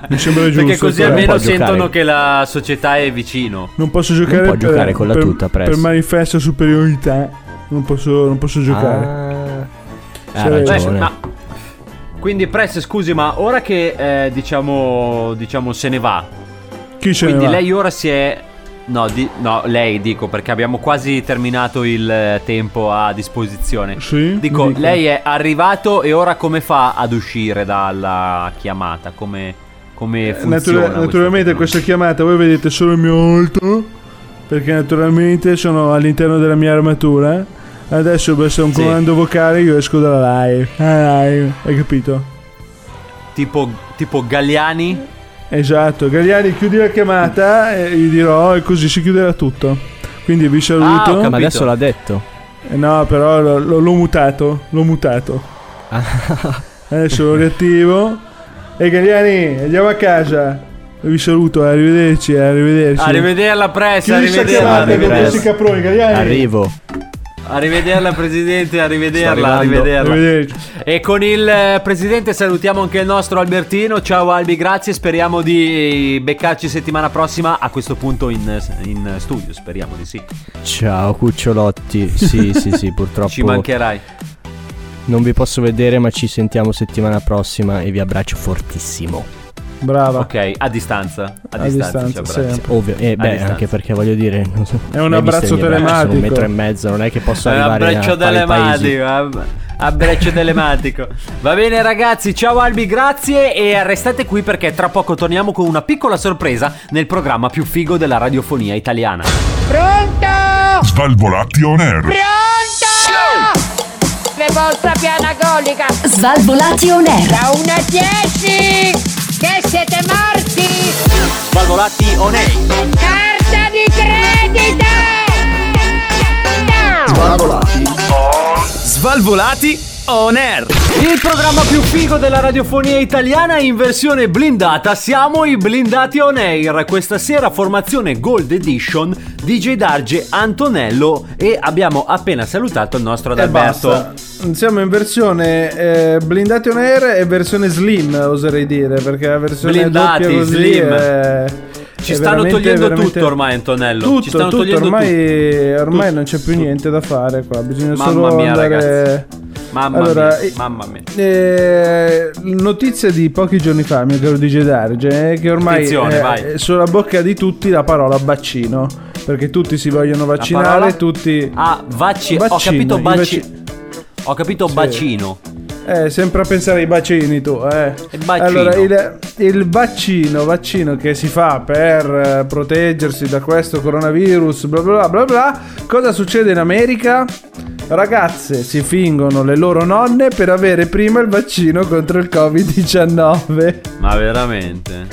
H: Mi sembra giusto.
I: Perché così almeno
J: giocare.
I: sentono che la società è vicino.
H: Non posso giocare,
J: può
H: per,
J: giocare con la
H: per-
J: tuta, Press.
H: per manifesta superiorità. Non posso, non posso giocare.
J: Ah.
I: Beh,
J: ragione.
I: ma- quindi, Press, scusi, ma ora che eh, diciamo, diciamo se ne va,
H: Chi ce
I: quindi
H: ne va?
I: lei ora si è. No, di- no, lei dico perché abbiamo quasi terminato il eh, tempo a disposizione.
H: Sì,
I: Dico,
H: mi dica.
I: lei è arrivato e ora come fa ad uscire dalla chiamata? Come, come funziona?
H: Natura-
I: questo
H: naturalmente questa chiamata voi vedete solo il mio volto perché naturalmente sono all'interno della mia armatura adesso basta un
I: Sì.
H: comando vocale io esco dalla live Ah, live hai capito?
I: Tipo, tipo Galliani?
H: Esatto Gagliani chiudi la chiamata e gli dirò e così si chiuderà tutto quindi vi
I: Ah,
H: saluto
I: capito.
J: Ma adesso l'ha detto.
H: Eh no però lo- lo- l'ho mutato l'ho mutato adesso lo riattivo e Gagliani andiamo a casa vi saluto arrivederci arrivederci
I: Arrivederla Press,
H: Chiudi sta
I: arrivederla.
H: chiamata con
I: arrivederla.
H: caproni, Gagliani.
J: Arrivo.
I: Arrivederla Presidente, arrivederla, arrivederla.
H: Arrivederci.
I: E con il eh, Presidente salutiamo anche il nostro Albertino. Ciao Albi, grazie. Speriamo di beccarci settimana prossima a questo punto in, in studio. Speriamo di sì.
J: Ciao cucciolotti. Sì, sì, sì, purtroppo
I: Ci mancherai.
J: non vi posso vedere, ma ci sentiamo settimana prossima e vi abbraccio fortissimo.
H: Brava.
I: Ok, a distanza. A,
H: A
I: distanza,
H: distanza,
I: ci abbracci.
H: sempre.
J: Ovvio, e
I: A
J: beh,
I: distanza.
J: anche perché voglio dire, non so,
H: È un abbraccio?
J: Sono un
H: telematico.
J: metro e mezzo, non è che posso
I: Eh,
J: arrivare
I: Abbraccio
J: a paesi.
I: telematico. ab- Abbraccio telematico. Va bene, ragazzi. Ciao Albi, grazie. E restate qui perché tra poco torniamo con una piccola sorpresa nel programma più figo della radiofonia italiana.
O: Pronto?
A: Svalvolati on air.
O: Pronto? Le vostra piana golica.
F: Svalvolati on air.
O: Da 1 a 10. Che siete morti?
I: Svalvolati on air.
O: Carta di credito.
G: Svalvolati on air.
I: Il programma più figo della radiofonia italiana in versione blindata. Siamo i blindati on air. Questa sera formazione Gold Edition, DJ Darge, Antonello e abbiamo appena salutato il nostro Adalberto.
H: Siamo in versione eh, blindati on air e versione slim, oserei dire, perché la versione
I: Blindati,
H: doppia così
I: slim.
H: è-
I: Ci stanno
H: veramente-
I: togliendo
H: veramente-
I: tutto ormai, Antonello.
H: Tutto,
I: Ci stanno
H: tutto,
I: togliendo
H: ormai,
I: tutto.
H: ormai
I: Tutto.
H: non c'è più niente da fare qua, bisogna
I: Mamma
H: solo
I: mia,
H: andare...
I: ragazzi. Mamma
H: Allora,
I: mia,
H: eh,
I: mamma mia.
H: Eh, notizia di pochi giorni fa, mio caro DJ Darge, è che ormai eh, è sulla bocca di tutti la parola vaccino. Perché tutti si vogliono vaccinare, tutti.
I: Ah, vacci- ho
H: Vaccino,
I: capito
H: i
I: baci-
H: vaci-
I: Ho capito
H: Sì.
I: bacino.
H: Eh, sempre a pensare ai bacini tu, eh.
I: Il bacino.
H: Allora, il, il vaccino, vaccino che si fa per eh, proteggersi da questo coronavirus, bla bla bla bla bla. Cosa succede in America? Ragazze si fingono le loro nonne per avere prima il vaccino contro il Covid-19.
I: Ma veramente?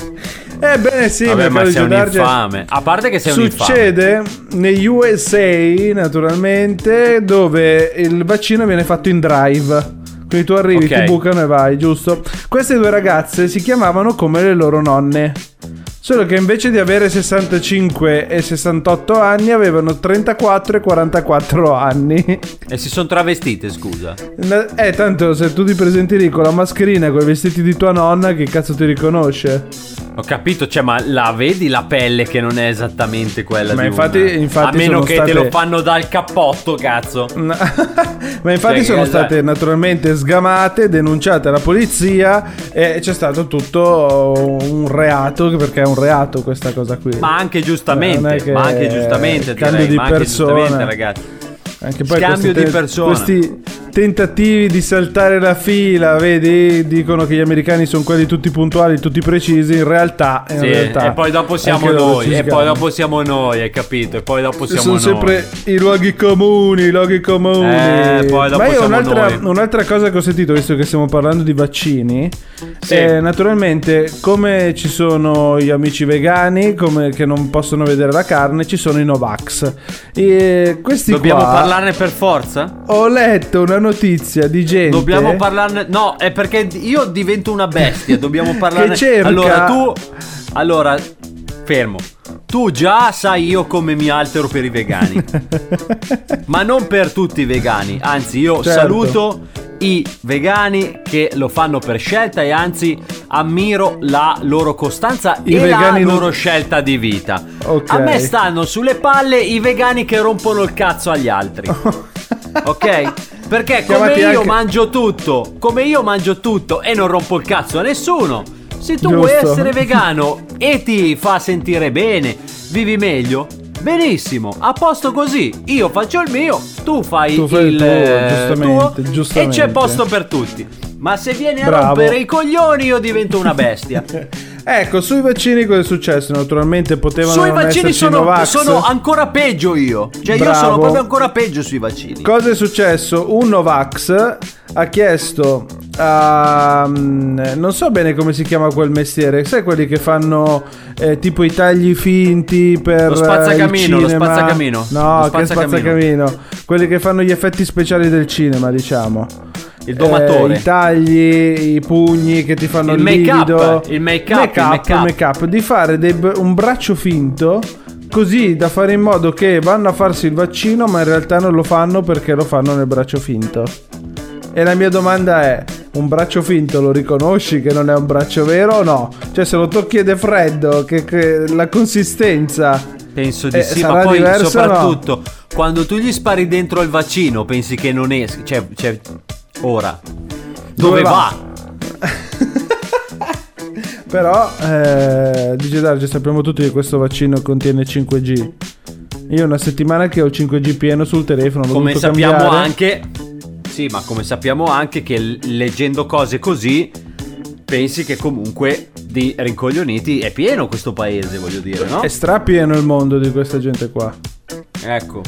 H: Ebbene sì,
I: Vabbè, ma sei un
H: Giudarge,
I: infame. A parte che sei un infame.
H: Succede negli USA, naturalmente, dove il vaccino viene fatto in drive. Quindi tu arrivi,
I: Ok.
H: ti bucano e vai, giusto? Queste due ragazze si chiamavano come le loro nonne. Solo che invece di avere 65 e 68 anni avevano 34 e 44 anni.
I: E si sono travestite, scusa.
H: Eh, tanto se tu ti presenti lì con la mascherina e con i vestiti di tua nonna, che cazzo ti riconosce?
I: Ho capito, cioè, ma la vedi la pelle che non è esattamente quella
H: Ma
I: di
H: infatti- infatti
I: A meno che
H: state-
I: te lo fanno dal cappotto, cazzo.
H: Ma infatti
I: Cioè,
H: sono
I: che-
H: state naturalmente sgamate, denunciate alla polizia e c'è stato tutto un reato, perché è un reato questa cosa qui.
I: Ma anche giustamente,
H: che
I: ma anche giustamente,
H: cambio
I: direi,
H: di
I: ma anche
H: persona.
I: giustamente, ragazzi.
H: Anche poi
I: Scambio
H: questi
I: di persone.
H: Questi tentativi di saltare la fila, vedi, dicono che gli americani sono quelli tutti puntuali, tutti precisi, in realtà, in
I: Sì,
H: realtà
I: e poi dopo siamo noi, e poi dopo siamo noi, hai capito? E poi dopo siamo
H: sono
I: noi.
H: sempre i luoghi comuni, i luoghi comuni.
I: Eh, poi dopo
H: Ma io un'altra, un'altra cosa che ho sentito, visto che stiamo parlando di vaccini,
I: Sì.
H: eh, naturalmente come ci sono gli amici vegani come che non possono vedere la carne, ci sono i Novax. E questi
I: Dobbiamo
H: qua-
I: parlarne per forza?
H: Ho letto una notizia di gente
I: Dobbiamo parlarne. No, è perché io divento una bestia. Dobbiamo parlarne.
H: cerca-
I: Allora, tu. Allora, fermo. Tu già sai io come mi altero per i vegani. Ma non per tutti i vegani. Anzi, io
H: Certo.
I: saluto i vegani che lo fanno per scelta e anzi ammiro la loro costanza
H: I
I: e la
H: non-
I: loro scelta di vita.
H: Ok.
I: A me stanno sulle palle i vegani che rompono il cazzo agli altri. ok? Perché come
H: Chiamati
I: io
H: anche-
I: mangio tutto, come io mangio tutto e non rompo il cazzo a nessuno. Se tu vuoi
H: Giusto.
I: essere vegano e ti fa sentire bene, vivi meglio, benissimo, a posto così. Io faccio il mio, tu fai
H: Tu fai il
I: il
H: tuo,
I: eh,
H: giustamente,
I: tuo,
H: giustamente.
I: e c'è posto per tutti. Ma se vieni a
H: Bravo.
I: rompere i coglioni io divento una bestia.
H: Ecco, sui vaccini cosa è successo? Naturalmente potevano
I: Sui vaccini sono, sono ancora peggio io. Cioè io
H: Bravo.
I: sono proprio ancora peggio sui vaccini.
H: Cosa è successo? Un Novax ha chiesto a... mm, non so bene come si chiama quel mestiere, sai quelli che fanno eh, tipo i tagli finti per
I: Lo
H: eh,
I: spazzacamino,
H: il
I: lo spazzacamino.
H: No,
I: Lo
H: che
I: spazzacamino.
H: spazzacamino. Quelli che fanno gli effetti speciali del cinema, diciamo.
I: Il domatore.
H: Eh, I tagli, i pugni che ti fanno
I: Il
H: il
I: make-up,
H: livido.
I: il make-up, il
H: make-up,
I: make-up.
H: make-up, Di fare dei un braccio finto così da fare in modo che vanno a farsi il vaccino, ma in realtà non lo fanno perché lo fanno nel braccio finto. E la mia domanda è: un braccio finto lo riconosci che non è un braccio vero o no? Cioè, se lo tocchi ed è freddo, che, che la consistenza.
I: Penso di
H: Eh,
I: sì, ma poi
H: diverso o no?
I: soprattutto quando tu gli spari dentro il vaccino, pensi che non esca. Cioè, cioè, ora. Dove,
H: Dove
I: va?
H: Però, eh, dice Darge, sappiamo tutti che questo vaccino contiene 5G. Io una settimana che ho il 5G pieno sul telefono.
I: Come sappiamo
H: cambiare.
I: anche. Sì, ma come sappiamo anche che leggendo cose così. Pensi che comunque di rincoglioniti è pieno questo paese, voglio dire, no?
H: È strapieno il mondo di questa gente qua.
I: Ecco.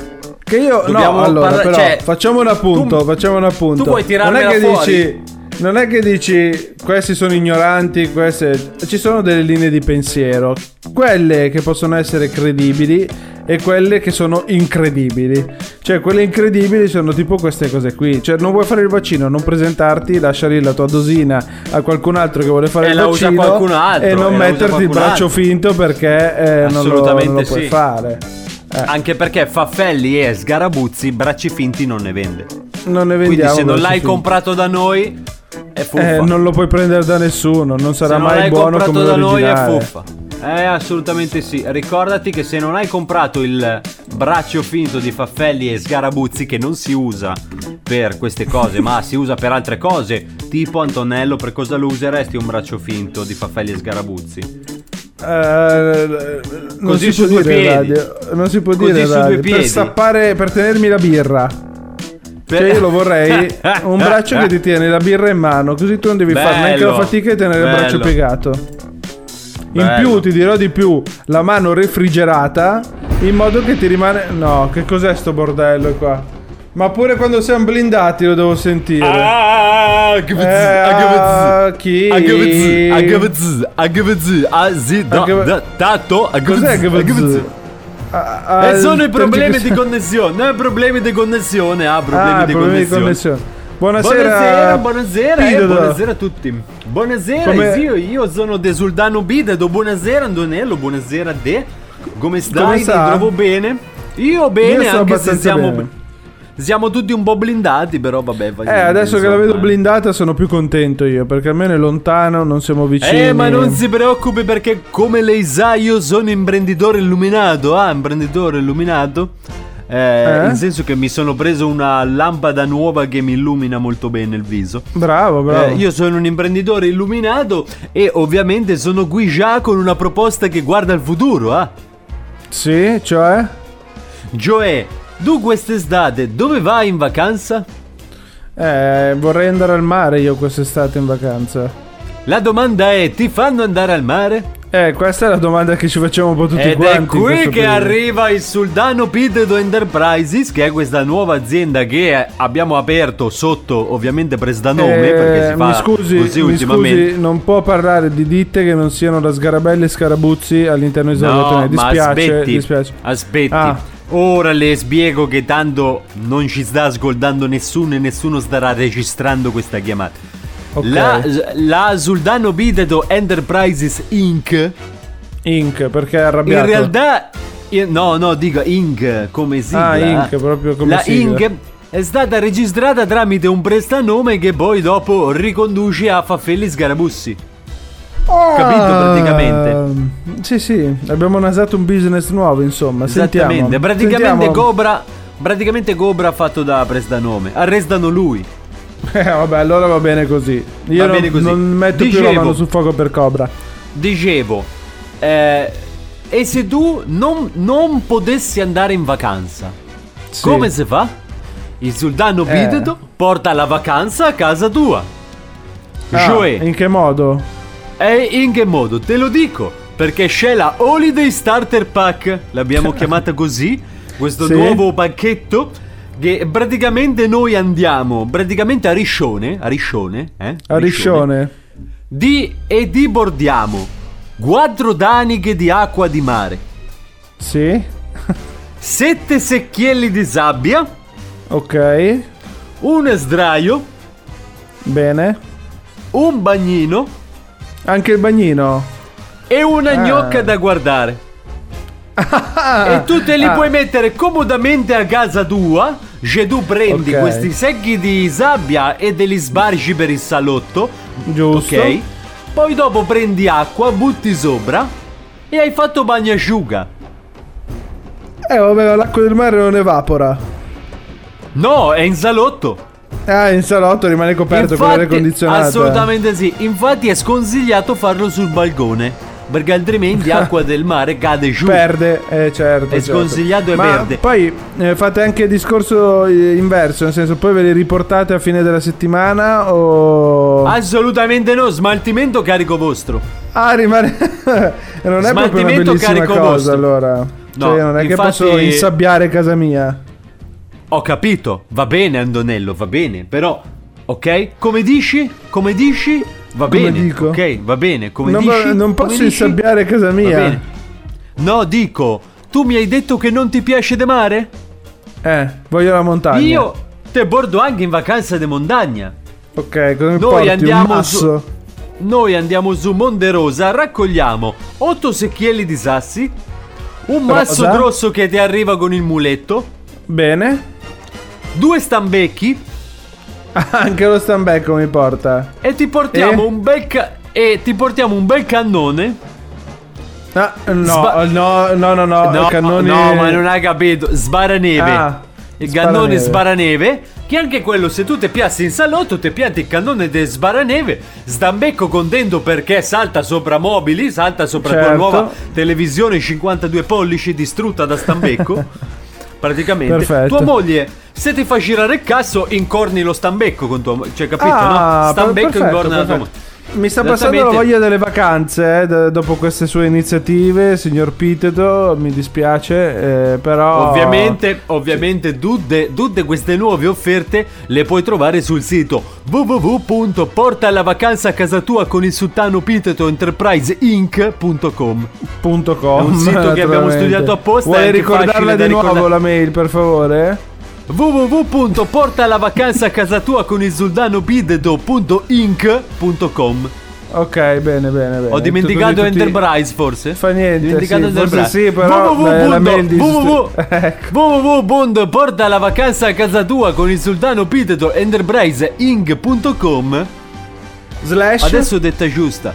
H: Che io
I: Dobbiamo
H: no, allora,
I: parla-
H: però
I: cioè,
H: facciamo un appunto, facciamo un appunto.
I: tu puoi
H: non è
I: tirarmela
H: che
I: fuori?
H: dici non è che dici questi sono ignoranti, queste ci sono delle linee di pensiero, quelle che possono essere credibili e quelle che sono incredibili. Cioè, quelle incredibili sono tipo queste cose qui. Cioè, non vuoi fare il vaccino, non presentarti, lascia lì la tua dosina a qualcun altro che vuole fare
I: E
H: il vaccino
I: qualcun altro,
H: e
I: e
H: non
I: usa
H: metterti il braccio
I: altro.
H: finto perché eh, non, lo, non lo puoi
I: sì.
H: fare.
I: Anche perché Faffelli e Sgarabuzzi bracci finti non ne vende.
H: Non ne
I: Quindi
H: vendiamo.
I: se non l'hai
H: finti.
I: comprato da noi è fuffa.
H: Eh, non lo puoi prendere da nessuno, non sarà
I: se non
H: mai
I: l'hai
H: buono
I: comprato
H: come
I: da noi è
H: l'originale.
I: fuffa. Eh, assolutamente sì. Ricordati che se non hai comprato il braccio finto di Faffelli e Sgarabuzzi, che non si usa per queste cose, ma si usa per altre cose, tipo Antonello, per cosa lo useresti un braccio finto di Faffelli e Sgarabuzzi?
H: Eh, non si può
I: due
H: dire radio. Non si può
I: Così
H: dire radio. Per stappare, per tenermi la birra. Cioè io lo vorrei un braccio che ti tiene la birra in mano, così tu non devi fare neanche la
I: Bello,
H: fatica di tenere il braccio
I: bello.
H: piegato. In
I: Bello.
H: più ti dirò di più, la mano refrigerata in modo che ti rimane No, che cos'è sto bordello qua? Ma pure quando siamo blindati lo devo sentire.
I: Ah, agavz, agavz, azi, da,
H: Agav-
I: da, tato, agavz.
H: Ah,
I: E sono i problemi di connessione, no, i problemi di connessione, ah, problemi,
H: Ah,
I: di,
H: problemi di
I: connessione.
H: connessione. Buonasera,
I: buonasera, buonasera, eh, buonasera a tutti. Buonasera,
H: Come-
I: io, io sono De Soldano Bidedo, buonasera Antonello, buonasera De. Come stai?
H: Come
I: Ti trovo bene? Io bene,
H: Io
I: anche se siamo,
H: bene.
I: Siamo tutti un po' blindati, però vabbè.
H: Eh, adesso che la vedo
I: insomma.
H: blindata sono più contento io, perché almeno è lontano, non siamo vicini.
I: Eh, ma non si preoccupi perché come lei sa io sono imprenditore illuminato, ah, imprenditore illuminato. Eh,
H: Eh?
I: Nel senso che mi sono preso una lampada nuova che mi illumina molto bene il viso.
H: Bravo, bravo.
I: Eh, io sono un imprenditore illuminato e ovviamente sono qui già con una proposta che guarda al futuro, ah.
H: Sì, cioè?
I: Gioè, tu quest'estate dove vai in vacanza?
H: Eh, vorrei andare al mare io quest'estate in vacanza.
I: La domanda è, ti fanno andare al mare?
H: Eh, questa è la domanda che ci facciamo un po' tutti
I: Ed
H: quanti.
I: è
H: in
I: qui che
H: periodo.
I: arriva il Soldano Pidedo Enterprises, che è questa nuova azienda che abbiamo aperto sotto ovviamente prestanome,
H: Eh,
I: perché si fa
H: mi scusi,
I: così
H: mi
I: ultimamente.
H: scusi, non può parlare di ditte che non siano la Sgarabella e Scarabuzzi all'interno di
I: No,
H: Salvatore.
I: ma
H: Dispiace,
I: aspetti,
H: dispiace.
I: aspetti.
H: Ah.
I: Ora le spiego che tanto non ci sta ascoltando nessuno e nessuno starà registrando questa chiamata.
H: Ok.
I: La, la Soldano Pidedo Enterprises Inc.
H: Inc, perché è arrabbiato.
I: In realtà, no, no, dico Inc. come sigla.
H: Ah, Inc, proprio come
I: La
H: sigla.
I: Inc. è stata registrata tramite un prestanome che poi dopo riconduce a Faffelli Sgarabussi. Capito praticamente?
H: Ah, Sì, sì, abbiamo nasato un business nuovo, insomma.
I: Esattamente,
H: Sentiamo.
I: praticamente
H: Sentiamo.
I: Cobra. Praticamente Cobra fatto da prestanome. Arrestano lui.
H: Eh, vabbè, allora va bene così. Io
I: Va
H: non,
I: bene così.
H: non metto più
I: Dicevo.
H: la mano sul fuoco per Cobra.
I: Dicevo, eh, e se tu non, non potessi andare in vacanza,
H: Sì.
I: come si fa? Il sultano
H: Eh.
I: Porta la vacanza a casa tua.
H: Ah,
I: Cioè,
H: in che modo?
I: E in che modo? Te lo dico, perché c'è la Holiday Starter Pack, l'abbiamo chiamata così, questo
H: Sì.
I: nuovo pacchetto che praticamente noi andiamo praticamente a Riscione, a Riscione, eh?
H: A Riscione.
I: Di, e dibordiamo quattro daniche di acqua di mare,
H: Sì.
I: sette secchielli di sabbia,
H: Ok.
I: un sdraio,
H: Bene.
I: un bagnino
H: Anche il bagnino.
I: e una
H: Ah.
I: gnocca da guardare. e tu te li
H: ah.
I: puoi mettere comodamente a casa tua. Tu prendi
H: Ok.
I: questi secchi di sabbia e te li sbargi per il salotto.
H: Giusto.
I: Ok. Poi dopo prendi acqua, butti sopra e hai fatto bagnasciuga.
H: Eh, vabbè, l'acqua del mare non evapora.
I: No, è in salotto.
H: Ah, in salotto rimane coperto con l'aria condizionata.
I: Assolutamente sì. Infatti è sconsigliato farlo sul balcone. Perché altrimenti acqua del mare cade giù.
H: Perde, eh, certo.
I: È
H: certo.
I: sconsigliato e
H: Ma
I: perde.
H: Poi eh, fate anche il discorso eh, inverso, nel senso, poi ve li riportate a fine della settimana o.
I: Assolutamente no, smaltimento carico vostro.
H: Ah, rimane. non è proprio una bellissima
I: carico
H: cosa,
I: vostro.
H: allora.
I: No,
H: cioè, non è che
I: infatti-
H: posso insabbiare casa mia.
I: Ho capito, va bene Andonello, va bene, però ok? Come dici? Come dici? Va
H: Come
I: bene.
H: dico?
I: Ok, va bene, come
H: non,
I: dici?
H: non posso insabbiare casa mia.
I: No, dico, tu mi hai detto che non ti piace de mare?
H: Eh, voglio la montagna.
I: Io te bordo anche in vacanza de montagna.
H: Ok, come
I: Noi
H: porti
I: andiamo su-? Noi andiamo su Monte Rosa, raccogliamo 8 secchielli di sassi, un masso
H: Rosa?
I: grosso che ti arriva con il muletto,
H: Bene.
I: Due stambecchi
H: Anche lo stambecco mi porta.
I: e ti portiamo
H: E?
I: un bel ca- e ti portiamo un bel cannone.
H: Ah, no,
I: Sba-
H: no, no, no, no,
I: no,
H: cannoni...
I: no, ma non hai capito. Sbaraneve.
H: Ah,
I: il cannone sbaraneve. Che anche quello, se tu ti piassi in salotto, ti pianti il cannone di sbaraneve. Stambecco contento perché salta sopra mobili, salta sopra tua
H: Certo.
I: nuova televisione 52 pollici distrutta da Stambecco. Praticamente,
H: Perfetto.
I: tua moglie, se ti fa girare il cazzo, incorni lo stambecco con tua moglie. Cioè, capito?
H: Ah,
I: no? Stambecco
H: perfetto,
I: incorna la tua
H: perfetto.
I: moglie.
H: Mi sta passando la voglia delle vacanze eh, d- dopo queste sue iniziative, signor Piteto. Mi dispiace, eh, però.
I: Ovviamente, ovviamente tutte, tutte queste nuove offerte le puoi trovare sul sito www.porta la vacanza a casa tua con il sultano Piteto Enterpriseinc.com
H: Punto com,
I: È un sito che abbiamo studiato apposta,
H: Vuoi ricordarla di nuovo
I: ricordare.
H: la mail, per favore?
I: www.porta la vacanza a casa tua con il sultano Piteto.inc.com
H: Ok, bene, bene, bene.
I: Ho dimenticato
H: Tutti- tutti-
I: Enterprise forse?
H: Fa niente,
I: dimenticato
H: sì,
I: Enterprise.
H: sì, però
I: www.
H: la mail di-
I: www.
H: Ecco.
I: la vacanza a casa tua con il sultano Piteto Enterpriseinc.com
H: Slash.
I: Adesso detta giusta.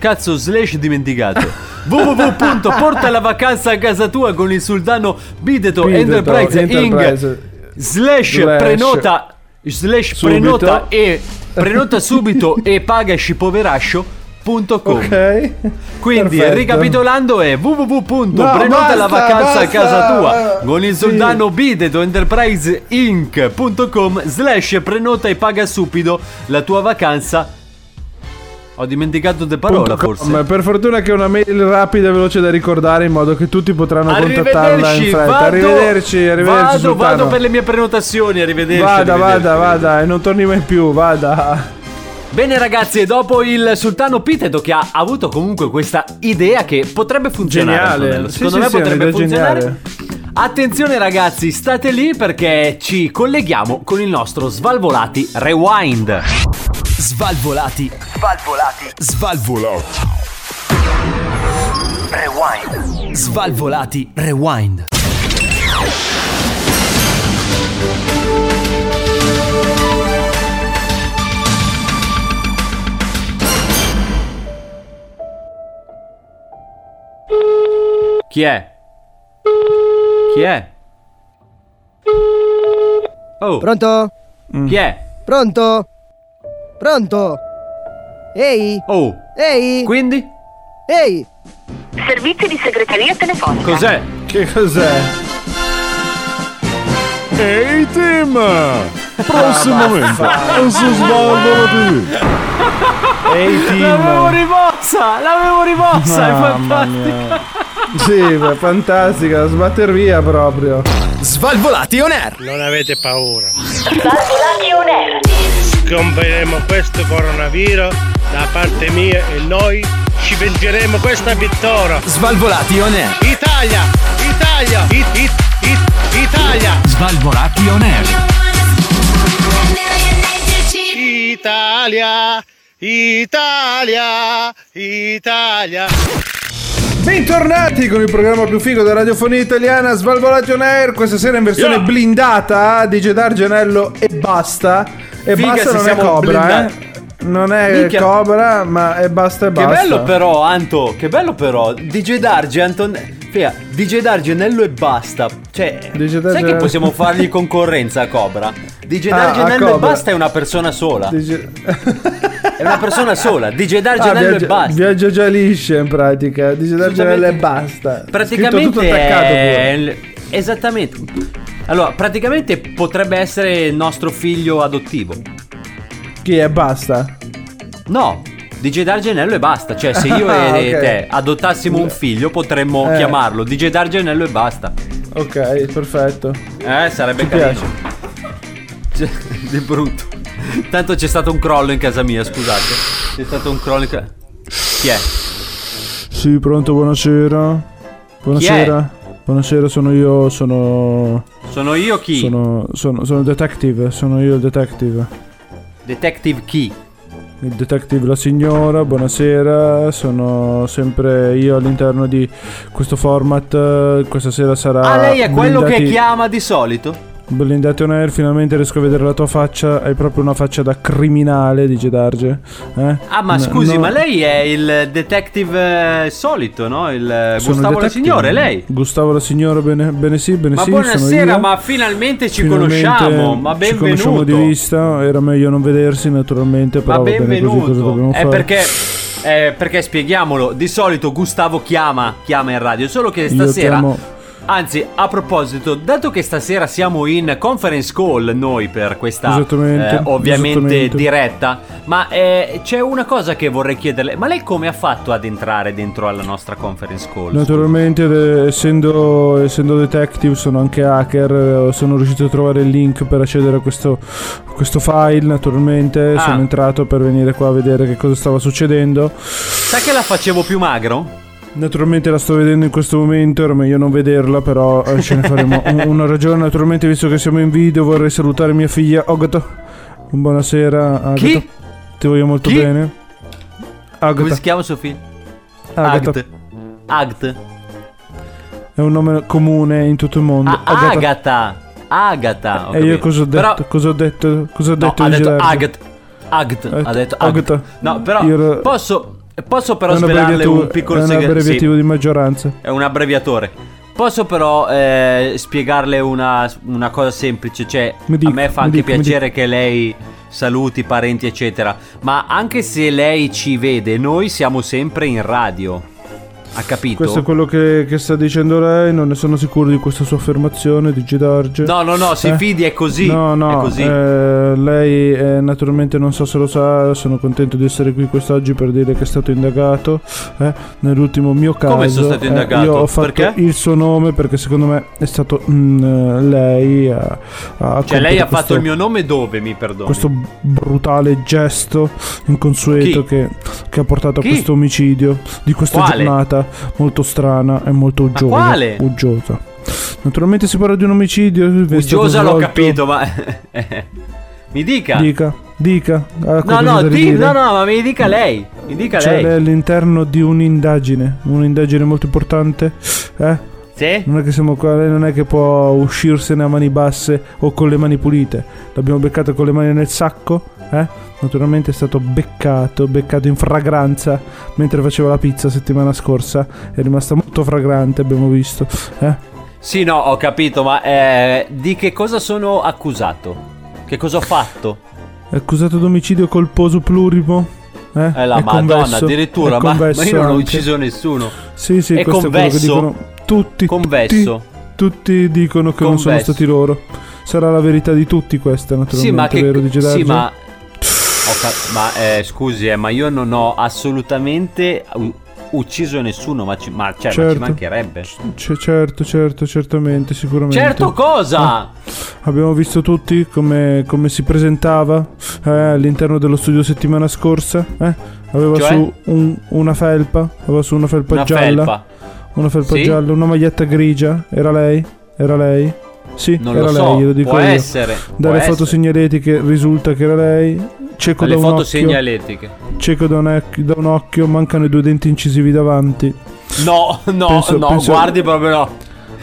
I: Cazzo, slash dimenticato. www.porta la vacanza a casa tua con il sultano Piteto
H: Piteto,
I: Enterprise Inc.
H: Enterprise.
I: Slash,
H: Slash.
I: prenota slash
H: Subito.
I: prenota e prenota subito e pagaci poverascio.com
H: Ok.
I: quindi
H: Perfetto.
I: ricapitolando è www.prenota
H: basta,
I: la vacanza a casa tua con il
H: Sì.
I: soldano Bideto Enterpriseinc.com slash prenota e paga subito la tua vacanza ho dimenticato de parola forse
H: Per fortuna che è una mail rapida e veloce da ricordare in modo che tutti potranno contattarla in
I: Arrivederci,
H: fretta.
I: vado,
H: arrivederci, arrivederci.
I: vado,
H: sultano.
I: vado per le mie prenotazioni, arrivederci.
H: Vada,
I: arrivederci,
H: vada,
I: arrivederci.
H: vada, e non torni mai più, vada.
I: Bene ragazzi, e dopo il sultano Piteto che ha avuto comunque questa idea che potrebbe funzionare.
H: Geniale. Sì,
I: Secondo
H: sì,
I: me
H: sì,
I: potrebbe funzionare.
H: geniale.
I: Attenzione ragazzi, state lì perché ci colleghiamo con il nostro Svalvolati Rewind.
G: Svalvolati. Svalvolati. Svalvolati. Rewind. Svalvolati. Rewind.
I: Chi è? Chi è? Oh,
Q: Pronto?
I: chi è?
Q: Pronto? Pronto? Ehi?
I: Oh,
Q: Ehi?
I: quindi?
Q: Ehi?
O: Servizi di segreteria telefonica.
I: Cos'è?
H: Che cos'è?
E: Ehi Tim! Prossimamente
H: Ah,
E: su Svalvolati!
H: Ehi team.
I: L'avevo rimossa! L'avevo rimossa! È fantastica!
H: Sì, beh, fantastica, sbatter via proprio.
G: Svalvolati on air.
R: Non avete paura.
O: Svalvolati on air.
R: Scomperemo questo coronavirus da parte mia e noi ci vengeremo questa vittoria.
G: Svalvolati on air.
R: Italia! Italia! It, it, it, Italia!
G: Svalvolati on air.
R: Italia! Italia! Italia!
H: Bentornati con il programma più figo della radiofonia italiana, Svalvolation Air, questa sera in versione
I: Yeah.
H: blindata di Gedar Genello e basta. E
I: Figa
H: basta
I: se
H: non è Cobra,
I: blindati.
H: eh. Non è
I: Minchia.
H: Cobra, ma è basta e
I: Che
H: basta.
I: bello però, Anto, che bello però. DJ Darge, Anton... Fia, DJ Darge, Nello e basta. Cioè,
H: DJ
I: sai
H: Darge-
I: che possiamo fargli concorrenza a Cobra? DJ
H: Ah,
I: Darge,
H: a
I: Nello e basta è una persona sola.
H: Dice-
I: È una persona sola. DJ Darge,
H: Ah,
I: e basta.
H: viaggia già liscia in pratica. Dice Gedar Genello e basta. Scritto
I: Praticamente
H: tutto attaccato
I: è...
H: pure.
I: Esattamente. Allora, praticamente potrebbe essere il nostro figlio adottivo.
H: Chi è basta?
I: No, DJ Dargenello e basta. Cioè, se io
H: Ah,
I: e
H: ok.
I: te adottassimo un figlio, potremmo
H: Eh.
I: chiamarlo DJ Dargenello e basta.
H: Ok, perfetto.
I: Eh, sarebbe
H: Ci
I: carino. Cioè, di brutto. Tanto c'è stato un crollo in casa mia, scusate. C'è stato un crollo in casa. Chi è?
H: Sì, pronto, buonasera. Buonasera. Buonasera, sono io, sono...
I: Sono io chi?
H: Sono, sono, sono detective, sono io il detective.
I: Detective chi?
H: Il detective La Signora, buonasera, sono sempre io all'interno di questo format, questa sera sarà...
I: Ah, lei è quello che
H: Blindati-
I: chiama di solito?
H: Blindati on air, finalmente riesco a vedere la tua faccia, hai proprio una faccia da criminale, dice Darge. Eh?
I: Ah, ma
H: No-
I: scusi,
H: no-
I: ma lei è il detective eh, solito, no? Il eh, Gustavo
H: il
I: La. Signore, lei?
H: Gustavo La Signora, bene, bene sì, bene
I: Ma
H: sì, sono
I: buonasera, ma finalmente ci
H: Finalmente
I: conosciamo. Ma
H: Ci conosciamo
I: benvenuto.
H: di vista, era meglio non vedersi naturalmente, però
I: Ma benvenuto. È perché. eh, perché spieghiamolo, di solito Gustavo chiama, chiama in radio, solo che stasera. Anzi, a proposito, dato che stasera siamo in conference call noi per questa
H: Esattamente,
I: eh, ovviamente diretta, ma eh, c'è una cosa che vorrei chiederle, ma lei come ha fatto ad entrare dentro alla nostra conference call?
H: Naturalmente, eh, essendo, essendo detective, sono anche hacker. eh, Sono riuscito a trovare il link per accedere a questo, questo file. Naturalmente,
I: Ah.
H: sono entrato per venire qua a vedere che cosa stava succedendo.
I: Sa che la facevo più magro?
H: Naturalmente la sto vedendo in questo momento, era meglio non vederla, però eh, ce ne faremo un- una ragione. Naturalmente, visto che siamo in video, vorrei salutare mia figlia Agata. Buonasera, Agata.
I: Chi?
H: Ti voglio molto
I: Chi?
H: bene.
I: Come
H: Agata.
I: si chiama suo figlio?
H: Agata.
I: Agt.
H: È un nome comune in tutto il mondo.
I: Ah, Agata. Agata. ho
H: E io cosa ho detto?
I: Però-
H: Cosa ho detto? Cosa ho
I: No,
H: detto?
I: ha
H: di
I: detto? Agat. Agat. Ha detto
H: Agata.
I: Agat. No, però
H: Io ero-
I: posso, posso però svelarle un piccolo
H: è un
I: segreto.
H: abbreviativo
I: Sì,
H: di maggioranza.
I: è un abbreviatore. Posso però eh, spiegarle una, una cosa semplice. Cioè,
H: Mi dica,
I: a me fa anche
H: dica, mi
I: piacere che lei saluti parenti, eccetera. Ma anche se lei ci vede, noi siamo sempre in radio. Ha capito?
H: Questo è quello che, che sta dicendo lei. Non ne sono sicuro di questa sua affermazione, di Darge.
I: No, no, no, si
H: Eh?
I: fidi, è così.
H: No, no,
I: è così.
H: eh, lei eh, naturalmente non so se lo sa, sono contento di essere qui quest'oggi per dire che è stato indagato eh, nell'ultimo mio caso.
I: Come sono stato
H: eh,
I: indagato?
H: io ho fatto
I: Perché?
H: il suo nome perché secondo me è stato mm, lei a, a
I: Cioè, lei ha fatto
H: questo-
I: il mio nome dove, mi perdoni?
H: questo brutale gesto inconsueto che, che ha portato a
I: Chi?
H: questo omicidio di questa
I: Quale?
H: giornata molto strana e molto uggiosa.
I: quale?
H: Uggiosa. Naturalmente si parla di un omicidio.
I: Uggiosa l'ho
H: svolto-
I: capito, ma. mi dica.
H: Dica, dica. ha
I: No, no, di- no, no, ma mi dica lei. Mi dica
H: Cioè,
I: lei.
H: all'interno di un'indagine, un'indagine molto importante. Eh?
I: Sì?
H: Non è che siamo qua, lei non è che può uscirsene a mani basse o con le mani pulite. L'abbiamo beccato con le mani nel sacco, eh? Naturalmente è stato beccato, beccato in fragranza mentre faceva la pizza settimana scorsa. È rimasta molto fragrante, abbiamo visto, eh?
I: Sì, no, ho capito, ma eh, di che cosa sono accusato? Che cosa ho fatto?
H: È accusato d'omicidio colposo plurimo. Eh,
I: Eh, la
H: È
I: madonna,
H: convesso,
I: addirittura, ma, ma
H: convesso
I: io non ho ucciso nessuno.
H: Sì, sì,
I: È
H: questo è quello che
I: convesso.
H: dicono tutti.
I: Convesso.
H: Tutti, tutti dicono che non sono
I: Convesso.
H: stati loro. Sarà la verità di tutti questa, naturalmente,
I: Sì, ma che.
H: vero, di
I: sì, ma. cap- ma eh, scusi, eh, ma io non ho assolutamente u- ucciso nessuno, ma ci, ma, cioè, ma ci
H: Certo.
I: mancherebbe.
H: C- certo, certo, certamente, sicuramente.
I: Certo cosa?
H: Abbiamo visto tutti come, come si presentava eh, all'interno dello studio settimana scorsa. eh? Aveva
I: Cioè?
H: su un- una felpa, aveva su una felpa
I: Una
H: gialla.
I: felpa.
H: Una felpa
I: Sì?
H: gialla, una maglietta grigia. Era lei? Era lei? Sì,
I: Non
H: era
I: lo so,
H: lei, glielo dico
I: può
H: io.
I: essere,
H: Dalle
I: può
H: foto
I: essere.
H: segnaletiche risulta che era lei. Cieco
I: Dalle
H: da un
I: foto
H: occhio.
I: segnaletiche.
H: Cieco da un, da un occhio, mancano i due denti incisivi davanti.
I: No, no,
H: Penso-
I: no,
H: penso-
I: guardi proprio no.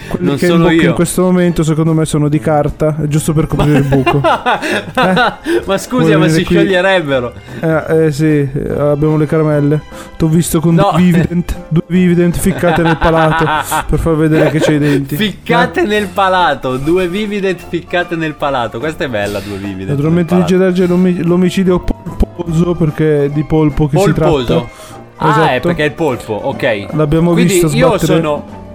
H: Quelli
I: Non
H: che
I: sono io.
H: in questo momento, secondo me, sono di carta, è giusto per coprire il buco.
I: ma scusi, ma si
H: qui?
I: scioglierebbero.
H: Eh, eh, sì, eh, abbiamo le caramelle. T'ho visto con
I: No.
H: due Vivident, due Vivident ficcate nel palato per far vedere che c'hai i denti.
I: Ficcate nel palato, due Vivident ficcate nel palato. Questa è bella, due Vivident.
H: Naturalmente
I: nel
H: dice Darge l'omi- l'omicidio polposo perché è di polpo che si
I: Polposo.
H: tratta.
I: Ah,
H: Esatto.
I: è perché è il polpo, ok.
H: L'abbiamo
I: Quindi
H: visto
I: io
H: sbattere-
I: sono.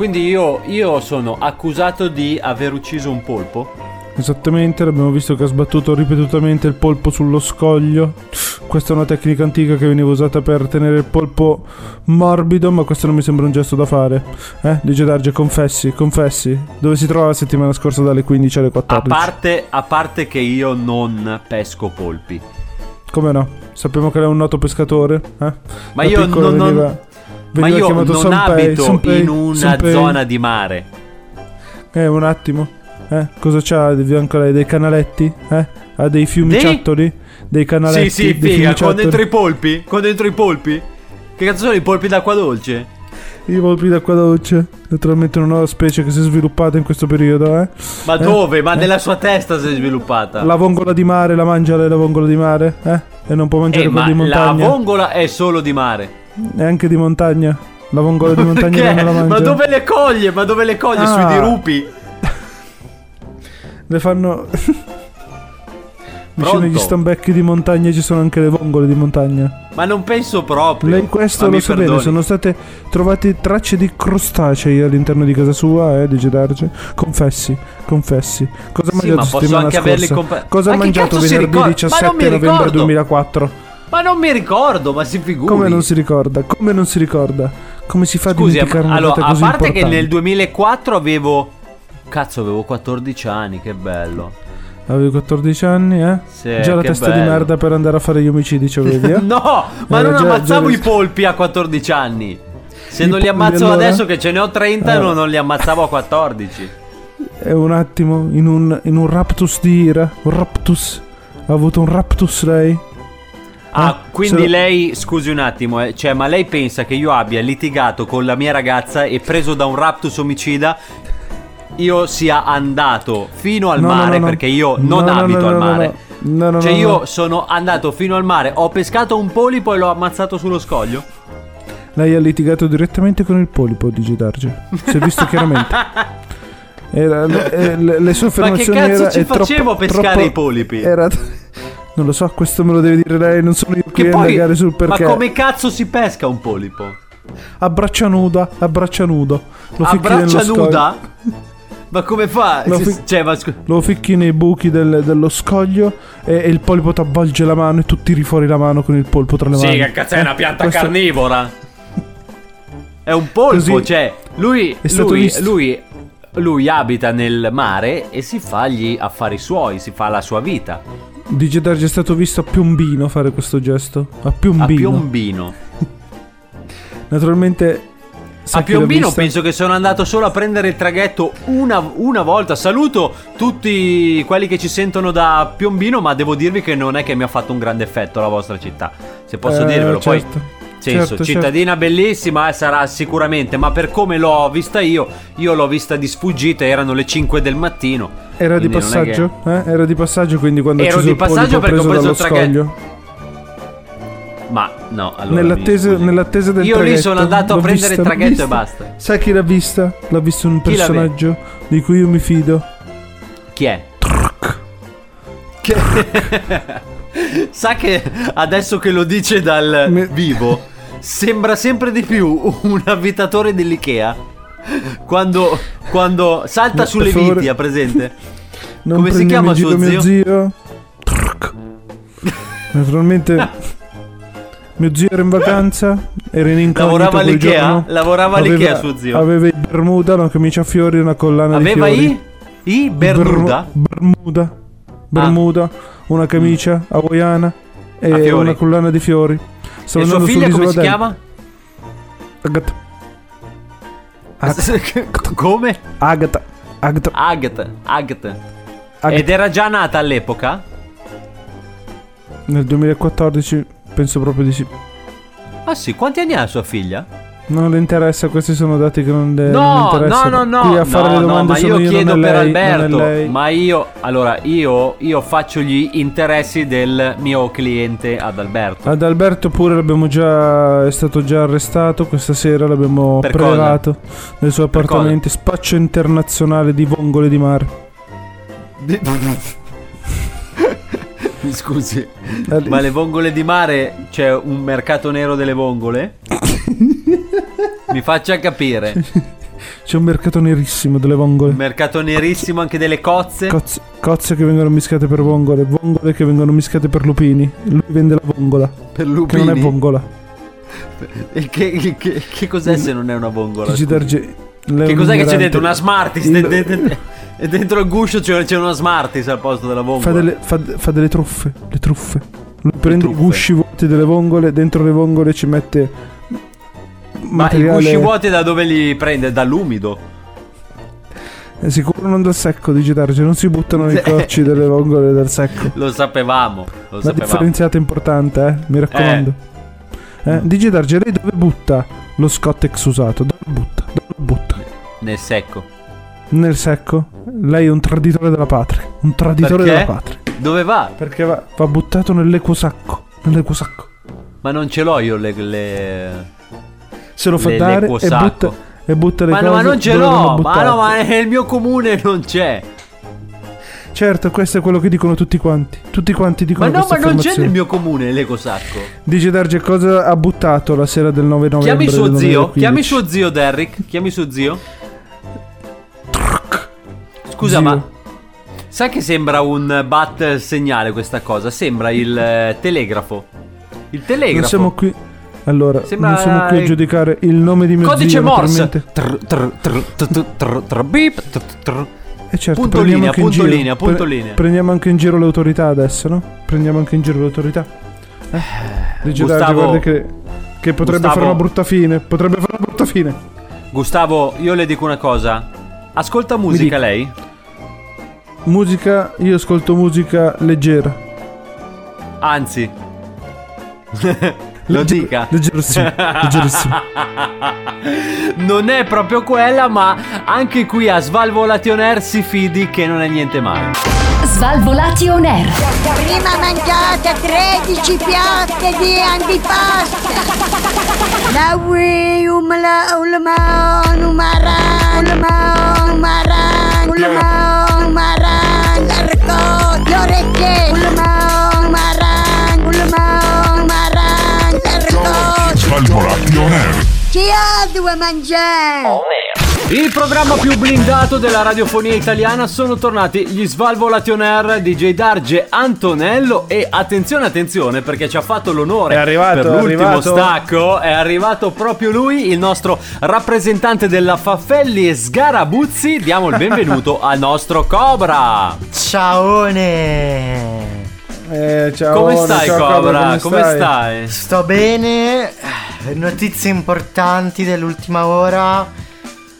I: Quindi io, io sono accusato di aver ucciso un polpo.
H: Esattamente, l'abbiamo visto che ha sbattuto ripetutamente il polpo sullo scoglio. Questa è una tecnica antica che veniva usata per tenere il polpo morbido, ma questo non mi sembra un gesto da fare. Eh? Dice Darge, confessi, confessi. Dove si trova la settimana scorsa dalle 15 alle
I: A
H: 14?
I: parte, a parte che io non pesco polpi.
H: Come no? Sappiamo che lei è un noto pescatore, eh?
I: Ma
H: Da
I: io non, non-
H: veniva,
I: ma io non
H: Sanpei,
I: abito
H: Sanpei,
I: in una
H: Sanpei.
I: zona di mare.
H: Eh, un attimo. Eh, cosa c'ha di fianco lei? Dei canaletti? Eh? Ha dei fiumiciattoli? Dei canaletti?
I: Sì, sì, figa, con dentro i polpi? Con dentro i polpi? Che cazzo sono i polpi d'acqua dolce?
H: I polpi d'acqua dolce. Naturalmente una nuova specie che si è sviluppata in questo periodo, eh?
I: Ma
H: Eh?
I: dove? Ma
H: Eh?
I: nella sua testa si è sviluppata.
H: La vongola di mare, la mangia lei la vongola di mare? Eh? E non può mangiare
I: Eh,
H: quella
I: ma
H: di
I: la
H: montagna?
I: vongola è solo di mare.
H: E anche di montagna? La vongola di montagna non la mangia?
I: Ma dove le coglie? Ma dove le coglie?
H: Ah.
I: Sui dirupi?
H: Le fanno... Vicino agli stambecchi di montagna ci sono anche le vongole di montagna.
I: Ma non penso proprio.
H: Lei questo
I: Ma
H: lo sa bene, sono state trovate tracce di crostacei all'interno di casa sua, eh, dice Darge. Confessi, confessi. Cosa ha
I: Sì,
H: mangiato
I: ma
H: settimana scorsa?
I: compa-
H: Cosa ha mangiato venerdì
I: ricorda? Ma
H: 17
I: non mi
H: novembre
I: ricordo.
H: 2004?
I: Ma non mi ricordo, ma si figuri.
H: Come non si ricorda? Come non si ricorda? Come si fa a
I: Scusi,
H: dimenticare
I: ma-
H: una
I: allora, a parte che nel 2004 avevo. Cazzo, avevo 14 anni, che bello.
H: Avevi 14 anni, eh?
I: Sì,
H: già la testa di
I: bello.
H: merda per andare a fare gli omicidi c'avevi, eh?
I: No, ma
H: Era
I: non
H: già-
I: ammazzavo
H: già-
I: i polpi a 14 anni. Se
H: I
I: non li ammazzo
H: allora?
I: adesso che ce ne ho 30,
H: Eh.
I: non, non li ammazzavo a 14.
H: E un attimo, in un, in un raptus di ira, un raptus. Ha avuto un raptus lei?
I: Ah,
H: Eh?
I: quindi
H: Se-
I: lei, scusi un attimo, eh, cioè, ma lei pensa che io abbia litigato con la mia ragazza e preso da un raptus omicida io sia andato fino al
H: No,
I: mare
H: no, no.
I: perché io
H: No,
I: non
H: no, no,
I: abito al mare.
H: No, no,
I: cioè
H: no,
I: io
H: no.
I: sono andato fino al mare, ho pescato un polipo e l'ho ammazzato sullo scoglio.
H: Lei ha litigato direttamente con il polipo, dice Darge. Si è visto chiaramente. Era, le, le- le sue
I: Ma che
H: affermazioni
I: cazzo
H: era-
I: ci
H: troppo-
I: facevo a pescare
H: troppo-
I: i polipi?
H: Era... Non lo so, questo me lo deve dire lei, non sono io qui
I: Che
H: a
I: poi,
H: indagare sul perché.
I: ma come cazzo si pesca un polipo?
H: A braccia nuda, a braccia nudo. Lo
I: a braccia nuda? Ma come fa?
H: Lo
I: Si-
H: fi-
I: cioè, ma scu-
H: Lo ficchi nei buchi del- dello scoglio e, e il polipo ti avvolge la mano e tu tiri fuori la mano con il polpo tra le
I: Sì,
H: mani.
I: che cazzo è una
H: Eh,
I: pianta
H: questo-
I: carnivora? È un polpo,
H: Così-
I: cioè, lui,
H: È stato
I: lui, lui, lui abita nel mare e si fa gli affari suoi, si fa la sua vita.
H: Dice Darge è stato visto a Piombino fare questo gesto. A
I: A
H: Piombino.
I: Piombino.
H: Naturalmente.
I: A Piombino penso che sono andato solo a prendere il traghetto una, una volta. Saluto tutti quelli che ci sentono da Piombino, ma devo dirvi che non è che mi ha fatto un grande effetto la vostra città. Se posso
H: Eh,
I: dirvelo,
H: certo.
I: poi. Senso,
H: Certo,
I: cittadina bellissima eh, sarà sicuramente, ma per come l'ho vista io, io l'ho vista di sfuggita, erano le 5 del mattino.
H: Era di
I: è che-
H: passaggio? Eh? Era di passaggio quindi quando
I: Ero di
H: il
I: passaggio perché ho
H: preso
I: il traghetto.
H: scoglio.
I: Ma no, allora.
H: nell'attesa, nell'attesa del
I: Io lì
H: traghetto.
I: sono andato a prendere il
H: vista, l'ho
I: traghetto e
H: vista.
I: basta.
H: Sai chi l'ha vista? L'ha visto un
I: Chi
H: personaggio di cui io mi fido.
I: Chi è? Che- Sa che adesso che lo dice dal vivo, sembra sempre di più un abitatore dell'Ikea. Quando, quando salta sulle viti, ha presente?
H: Non
I: Come si chiama suo
H: mio
I: zio?
H: zio? Naturalmente mio zio era in vacanza, era in incognito
I: Lavorava all'Ikea?
H: giorno.
I: Lavorava
H: Aveva-
I: all'Ikea suo zio?
H: Aveva i Bermuda, una camicia a fiori e una collana
I: Aveva
H: di fiori.
I: i? I Bermuda?
H: Bermu- Bermuda. Bermuda, una camicia hawaiana e una collana di fiori. Stavo
I: E sua figlia come si
H: del-
I: chiama?
H: Agatha.
I: come?
H: Agatha. Agatha.
I: Agatha. Agatha.
H: Agatha.
I: Ed era già nata all'epoca?
H: Nel 2014 penso proprio di sì.
I: Ah sì, quanti anni ha sua figlia?
H: Non le interessa, questi sono dati che non, le, non
I: No, no,
H: interessano.
I: no, no,
H: Qui a fare
I: no,
H: le
I: no,
H: domande
I: ma
H: sono
I: io
H: io,
I: chiedo
H: non è
I: per
H: lei,
I: Alberto, ma io, allora, io, io faccio gli interessi del mio cliente ad Alberto.
H: Ad Alberto pure l'abbiamo già. è stato già arrestato. Questa sera l'abbiamo
I: Per
H: prelevato nei suoi
I: Per
H: appartamenti. Spaccio internazionale di vongole di mare.
I: Mi scusi, ma le vongole di mare c'è un mercato nero delle vongole? Mi faccia capire.
H: C'è un mercato nerissimo delle vongole.
I: Un mercato nerissimo anche delle cozze.
H: Cozze, cozze che vengono mischiate per vongole, vongole che vengono mischiate per lupini. Lui vende la vongola.
I: Per
H: Che non
I: lupini?
H: è vongola.
I: E che, che- che cos'è se non è una vongola? Che cos'è che c'è dentro? Una Smarties?
H: Il-
I: E dentro il guscio c'è, c'è una Smarties al posto della vongola.
H: Fa delle, fa, fa delle truffe, le truffe. Lui prende i
I: truffe.
H: gusci vuoti delle vongole, dentro le vongole ci mette
I: Ma
H: materiale...
I: i gusci vuoti da dove li prende? Dall'umido.
H: È sicuro non dal secco, dice Darge, non si buttano nei cocci delle vongole dal secco.
I: Lo sapevamo. Lo
H: La
I: sapevamo.
H: differenziata è importante, eh, mi raccomando. Eh, Dice Darge, lei dove butta lo Scottex usato? Dove lo butta? Dove lo butta?
I: Nel secco.
H: Nel secco? Lei è un traditore della patria. Un traditore
I: Perché?
H: della patria.
I: Dove va?
H: Perché va, va buttato nell'equo sacco. Nell'equo sacco.
I: Ma non ce l'ho io le... le...
H: Se lo fa
I: le-
H: dare e butta, e butta le
I: Ma,
H: cose
I: no, ma non ce l'ho. Ma no, ma nel mio comune non c'è.
H: Certo, questo è quello che dicono tutti quanti. Tutti quanti
I: Ma
H: dicono
I: no, ma non c'è nel mio comune l'ecosacco.
H: Dice Darge cosa ha buttato la sera del 9 novembre
I: Chiami suo zio.
H: 2015.
I: Chiami suo zio Derrick. Chiami suo zio. Scusa,
H: Zio.
I: ma. Sai che sembra un bat segnale questa cosa? Sembra il eh, telegrafo. Il telegrafo.
H: Non siamo qui. Allora,
I: Sembra-
H: non siamo qui a giudicare il nome di mio
I: Codice
H: zio,
I: Morse. Trr, trr, trr, trr, trr, trr, beep, trr, trr.
H: E certo,
I: Punto
H: prendiamo
I: linea,
H: anche in
I: punto
H: giro-
I: linea, punto linea.
H: Prendiamo anche in giro le autorità adesso, no? Prendiamo anche in giro le autorità. Eh? Darge,
I: Gustavo-
H: guarda che, che potrebbe
I: Gustavo-
H: fare una brutta fine. Potrebbe fare una brutta fine.
I: Gustavo, io le dico una cosa. Ascolta musica lei?
H: Musica, io ascolto musica leggera.
I: Anzi. Lo
H: Legge-
I: dica.
H: leggerissimo, leggerissimo.
I: non è proprio quella, ma anche qui a Svalvolation Air si fidi che non è niente male.
F: Svalvolati on air.
N: Prima mangiate 13 piatte di antipasto. La ui umla ulma numara ulma numara ulma l'arco
D: Svalvolation Air.
N: chi ha due mangiare
I: Il programma più blindato della radiofonia italiana sono tornati gli Svalvolation Air DJ Darge Antonello e attenzione attenzione perché ci ha fatto l'onore
H: È arrivato,
I: per
H: è
I: l'ultimo
H: arrivato.
I: stacco è arrivato proprio lui il nostro rappresentante della Faffelli Sgarabuzzi diamo il benvenuto al nostro Cobra
S: Ciaone!
H: Eh, ciao,
I: come stai
H: ciao,
I: Cobra?
H: come
I: come stai?
S: Sto bene, notizie importanti dell'ultima ora,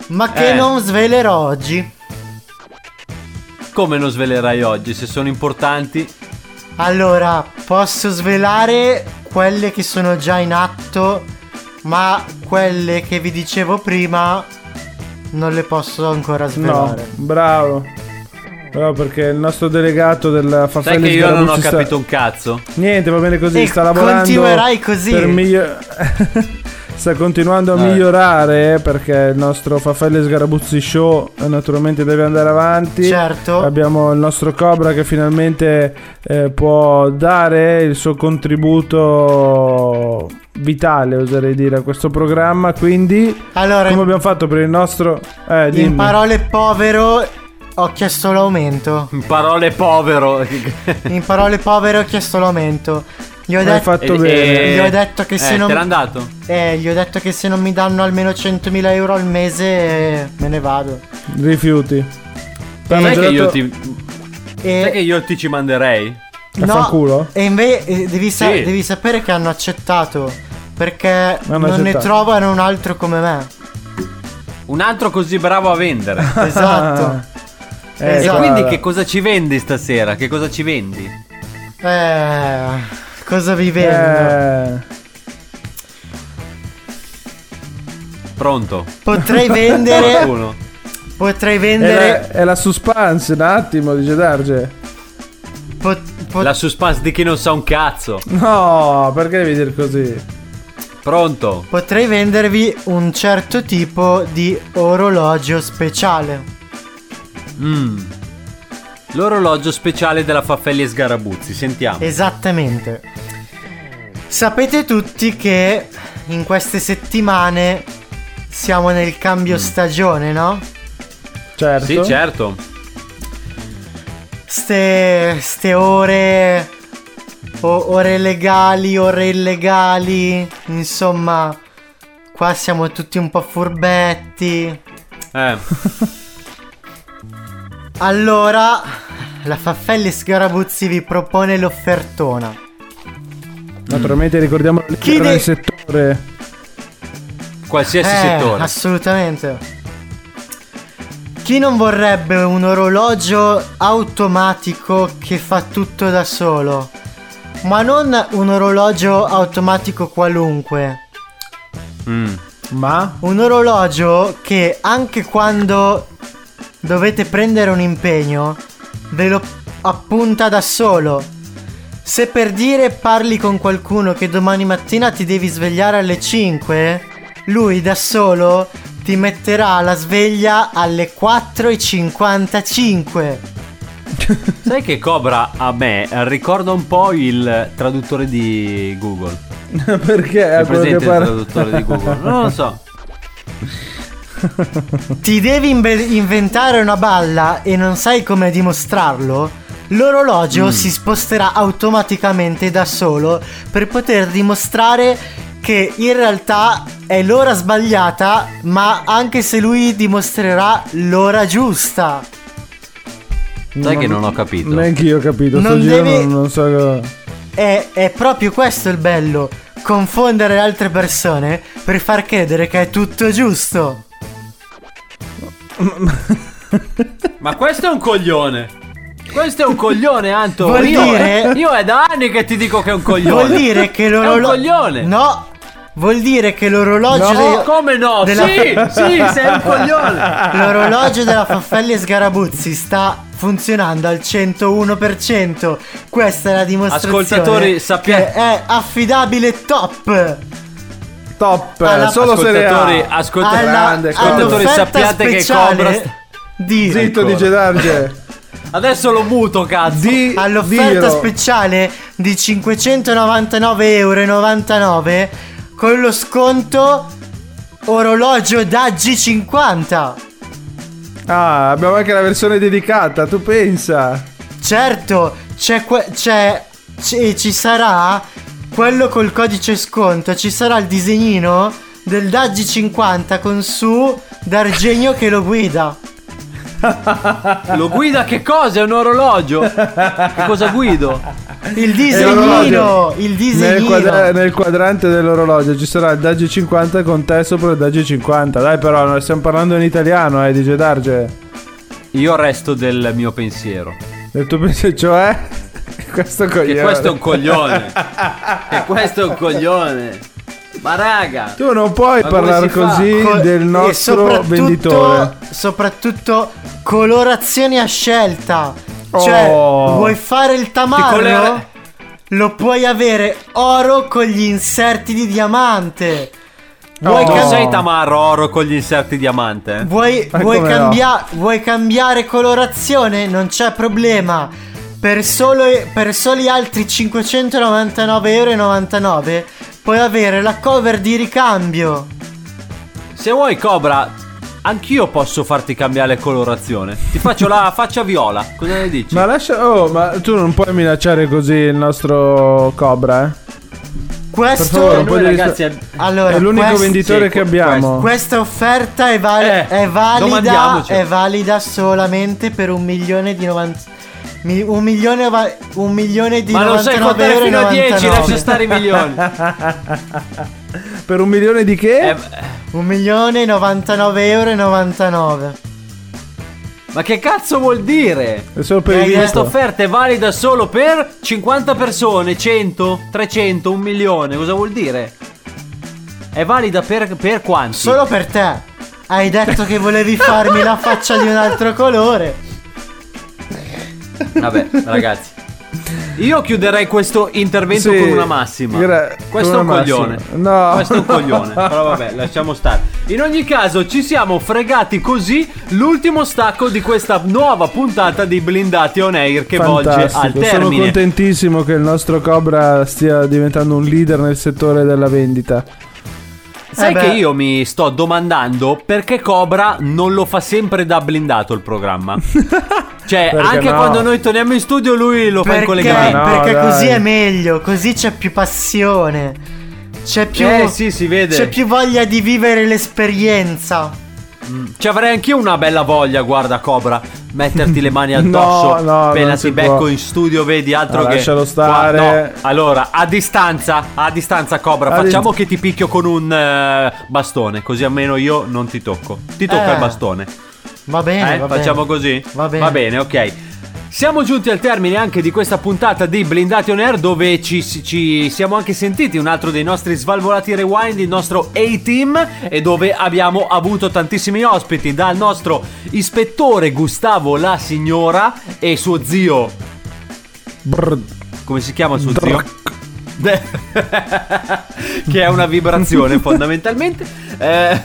S: ma che
I: Eh.
S: non svelerò oggi.
I: Come non svelerai oggi se sono importanti?
S: Allora, posso svelare quelle che sono già in atto, ma quelle che vi dicevo prima non le posso ancora
H: No,
S: svelare.
H: bravo. Bravo perché il nostro delegato della
I: Sai
H: Faffelli
I: che io non ho
H: sta-
I: capito un cazzo
H: Niente, va bene così,
S: E
H: sta lavorando
S: continuerai così.
H: per miglior- sta continuando a
I: Dai.
H: migliorare perché il nostro Faffelli Sgarabuzzi Show eh, naturalmente deve andare avanti.
S: Certo.
H: Abbiamo il nostro Cobra che finalmente eh, può dare il suo contributo vitale, oserei dire, a questo programma. Quindi,
S: Allora,
H: come abbiamo fatto per il nostro... Eh,
S: in parole povero ho chiesto l'aumento.
I: in parole povero
S: In parole povere ho chiesto l'aumento. Gli ho, detto
H: fatto
I: E-
H: bene.
I: e-
S: gli ho detto che se
I: eh,
S: non
I: te dato?
S: Eh, gli ho detto che se non mi danno almeno 100.000 euro al mese eh, me ne vado.
H: Rifiuti.
I: Sai che, io ti,
S: E
I: sai che io ti ci manderei?
H: A fanculo?
S: E invece devi, sa-
I: Sì.
S: devi sapere che hanno accettato. Perché
H: Hanno
S: non ne
H: accettato.
S: trovano un altro come me.
I: Un altro così bravo a vendere.
S: Esatto.
H: Eh,
I: E
S: Esatto.
I: quindi che cosa ci vendi stasera? Che cosa ci vendi?
S: Eh, cosa vi vendo?
H: Eh,
I: Pronto?
S: Potrei vendere.
I: Qualcuno?
S: Potrei
H: È
S: vendere.
H: la, è la suspense, un attimo, dice Darge.
I: La suspense di chi non sa un cazzo.
H: No, perché devi dire così?
I: Pronto?
S: Potrei vendervi un certo tipo di orologio speciale.
I: Mm. L'orologio speciale della Faffelli e Sgarabuzzi, sentiamo.
S: Esattamente. Sapete tutti che in queste settimane siamo nel cambio stagione, no?
H: Certo.
I: Sì, certo.
S: Ste, ste ore. o- ore legali, ore illegali. Insomma, qua siamo tutti un po' furbetti.
I: Eh.
S: Allora, la Faffelli Sgarabuzzi vi propone l'offertona.
H: Naturalmente ricordiamo
S: Chi
H: all'interno
S: de-
H: del settore.
I: Qualsiasi
S: Eh,
I: settore.
S: Assolutamente. Chi non vorrebbe un orologio automatico che fa tutto da solo? Ma non un orologio automatico qualunque.
I: Mm.
H: Ma?
S: Un orologio che anche quando dovete prendere un impegno ve lo appunta da solo. Se per dire parli con qualcuno che domani mattina ti devi svegliare alle 5, lui da solo ti metterà la sveglia alle 4.55.
I: Sai che Cobra a me ricorda un po' il traduttore di Google.
H: Perché
I: È presente il traduttore di Google? Non lo so.
S: Ti devi inve- inventare una balla e non sai come dimostrarlo? L'orologio
I: Mm.
S: si sposterà automaticamente da solo per poter dimostrare che in realtà è l'ora sbagliata, ma anche se lui dimostrerà l'ora giusta.
I: Sai che non ho capito.
H: Neanche io ho capito.
S: Non devi-
H: non, non so.
S: È, è proprio questo il bello, confondere le altre persone per far credere che è tutto giusto.
I: Ma questo è un coglione. Questo è un coglione, Anto.
S: Vuol
I: io,
S: dire-
I: io è da anni che ti dico che è un coglione.
S: Vuol dire che
I: È un
S: l'orologio.
I: coglione.
S: No! Vuol dire che l'orologio.
I: No,
S: de-
I: come no? Sì, sì, sei un coglione.
S: L'orologio della Faffelli e Sgarabuzzi sta funzionando al 101%. Questa è la dimostrazione.
I: Ascoltatori, sappia-
S: che è affidabile top.
H: Top,
S: Alla-
H: solo Serie A.
I: Ascoltatori, ascolta-
S: Alla-
H: grande,
I: ascoltatori, sappiate che Cobra sta-
S: di
H: Zitto,
I: Ancora.
H: dice Darge.
I: Adesso lo muto, cazzo.
H: Di
S: all'offerta
H: Dio.
S: speciale di 599,99 euro con lo sconto orologio da G50.
H: Ah, abbiamo anche la versione dedicata, tu pensa.
S: Certo, c'è, que- c'è, ci- ci sarà quello col codice sconto, ci sarà il disegnino del Daggi 50 con su D'Argenio che lo guida.
I: Lo guida che cosa? È un orologio. Che cosa guido?
S: Il disegnino, il
H: Nel,
S: disegnino.
H: quadra- nel quadrante dell'orologio ci sarà il Daggi 50 con te sopra il Daggi 50. Dai, però, noi stiamo parlando in italiano, eh, dice Darge.
I: Io resto del mio pensiero.
H: Del tuo pensiero, cioè? Questo coglione.
I: Che questo è un coglione. che questo è un coglione. Ma raga.
H: Tu non puoi parlare
I: fa?
H: così
S: Co-
H: del nostro
S: soprattutto-
H: venditore.
S: Soprattutto colorazioni a scelta. Cioè,
H: Oh.
S: vuoi fare il tamarro?
I: colore-
S: Lo puoi avere oro con gli inserti di diamante. Vuoi,
H: No.
I: Non
S: cam-
I: sei tamarro oro con gli inserti diamante? eh?
S: vuoi, vuoi
H: come no?
S: cambia- vuoi cambiare colorazione? Non c'è problema. Per, solo, per soli altri 599,99 euro puoi avere la cover di ricambio.
I: Se vuoi Cobra, anch'io posso farti cambiare colorazione. Ti faccio la faccia viola. Cosa ne dici?
H: Ma lascia. Oh, ma tu non puoi minacciare così il nostro Cobra, eh?
S: Questo
H: favore, di
I: ragazzi è-
S: Allora,
H: È l'unico
S: quest-
H: venditore
I: sì,
H: che abbiamo.
S: Questa offerta è, val-
I: Eh,
S: è valida, è valida solamente per un milione di 90 mi- un milione, va- un milione di
I: Ma non sai
S: 99
I: contare fino a 10,
S: 99.
I: lascia stare i milioni.
H: Per un milione di che?
I: Eh,
S: Un milione e 99 euro e 99.
I: ma che cazzo vuol dire?
H: È solo per
S: Eh,
I: Questa offerta è valida solo per 50 persone, 100, 300, un milione. Cosa vuol dire? È valida per, per quanti?
S: Solo per te. Hai detto che volevi farmi la faccia di un altro colore.
I: Vabbè, ragazzi. Io chiuderei questo intervento
H: Sì,
I: con una massima.
H: gra-
I: Questo è un
H: una
I: coglione.
H: massima. No.
I: Questo è un coglione. Però vabbè, lasciamo stare. In ogni caso, ci siamo fregati così l'ultimo stacco di questa nuova puntata di Blindati on Air che volge al
H: Fantastico, sono
I: termine.
H: contentissimo che il nostro Cobra stia diventando un leader nel settore della vendita.
I: Sai
H: Eh
I: che io mi sto domandando perché Cobra non lo fa sempre da blindato il programma? Cioè,
H: Perché
I: anche
H: no?
I: quando noi torniamo in studio, lui lo fa in
S: Perché,
I: collegamento.
H: No,
S: perché
H: dai.
S: così è meglio, così c'è più passione. C'è più.
I: Eh, sì, si vede.
S: C'è più voglia di vivere l'esperienza.
I: Ci avrei anch'io una bella voglia, guarda Cobra, metterti le mani addosso
H: No, no,
I: appena ti becco
H: può.
I: in studio, vedi altro
H: No,
I: che
H: lascialo stare.
I: Qua- no. Allora, a distanza, a distanza Cobra,
H: A
I: facciamo
H: dis-
I: che ti picchio con un eh, bastone, così almeno io non ti tocco. Ti tocca
S: Eh,
I: il bastone.
S: Va bene,
I: Eh,
S: va
I: facciamo
S: bene.
I: così?
S: Va bene.
I: Va bene, ok. Siamo giunti al termine anche di questa puntata di Blindati on Air dove ci, ci siamo anche sentiti un altro dei nostri svalvolati rewind, il nostro A-Team e dove abbiamo avuto tantissimi ospiti dal nostro ispettore Gustavo La Signora e suo zio... Come si chiama suo zio? che è una vibrazione fondamentalmente. Eh,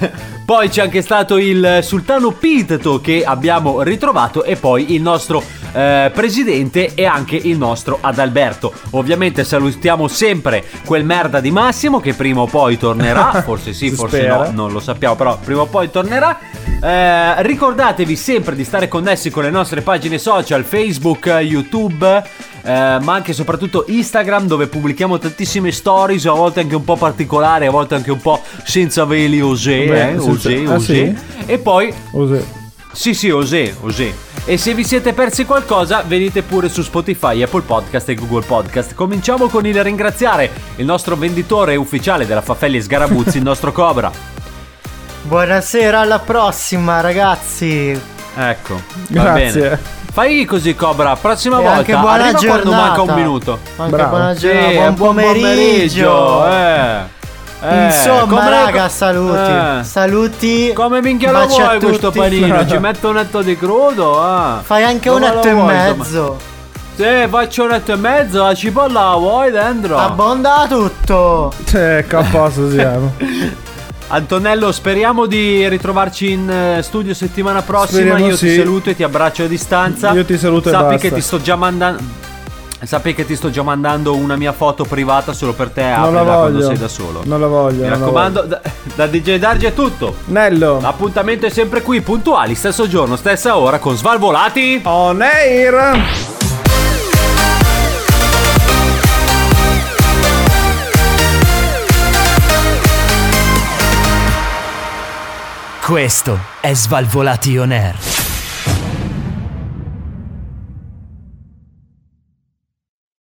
I: poi c'è anche stato il sultano Piteto che abbiamo ritrovato e poi il nostro eh, presidente e anche il nostro Adalberto. Ovviamente salutiamo sempre quel merda di Massimo che prima o poi tornerà, forse sì, forse
H: spera.
I: no, non lo sappiamo, però prima o poi tornerà. Eh, ricordatevi sempre di stare connessi con le nostre pagine social, Facebook, YouTube, eh, ma anche e soprattutto Instagram dove pubblichiamo tantissime stories, a volte anche un po' particolari, a volte anche un po' senza veli osè,
H: Beh,
I: eh,
H: senza- ah,
I: osè.
H: sì?
I: E poi
H: Così.
I: Sì, sì, osè, osè. E se vi siete persi qualcosa, venite pure su Spotify, Apple Podcast e Google Podcast. Cominciamo con il ringraziare il nostro venditore ufficiale della Faffelli e Sgarabuzzi, il nostro Cobra.
S: Buonasera, alla prossima, ragazzi.
I: Ecco, va
H: Grazie.
I: bene. Fai così, Cobra. Prossima
S: E
I: volta.
S: anche buona
I: arriva quando
S: giornata.
I: manca un minuto.
S: Anche
H: Bravo.
S: buona
I: Sì,
S: giornata, buon
I: buon
S: pomeriggio.
I: Eh. Eh,
S: Insomma,
I: come-
S: raga, saluti.
I: Eh.
S: Saluti.
I: Come minchia lo vuoi questo panino? Ci metto un etto di crudo? Ah.
S: Fai anche
I: Come
S: un etto e
I: vuoi,
S: mezzo.
I: Sì, faccio un etto e mezzo. La cipolla la vuoi dentro?
S: Abbonda tutto.
H: Ecco, a posto siamo.
I: Antonello, speriamo di ritrovarci in eh, studio settimana prossima.
H: Speriamo
I: Io ti
H: sì.
I: saluto e ti abbraccio a distanza.
H: Io ti saluto e
I: Sappi
H: basta.
I: che ti sto già mandando. Sappi che ti sto già mandando una mia foto privata solo per te.
H: Non la
I: aprila quando
H: voglio.
I: sei da solo.
H: Non la voglio.
I: Mi raccomando, da, da DJ Dargi è tutto.
H: voglio. Nello.
I: L'appuntamento è sempre qui, puntuali, stesso giorno, stessa ora, con Svalvolati.
H: On air.
G: Questo è Svalvolati On Air.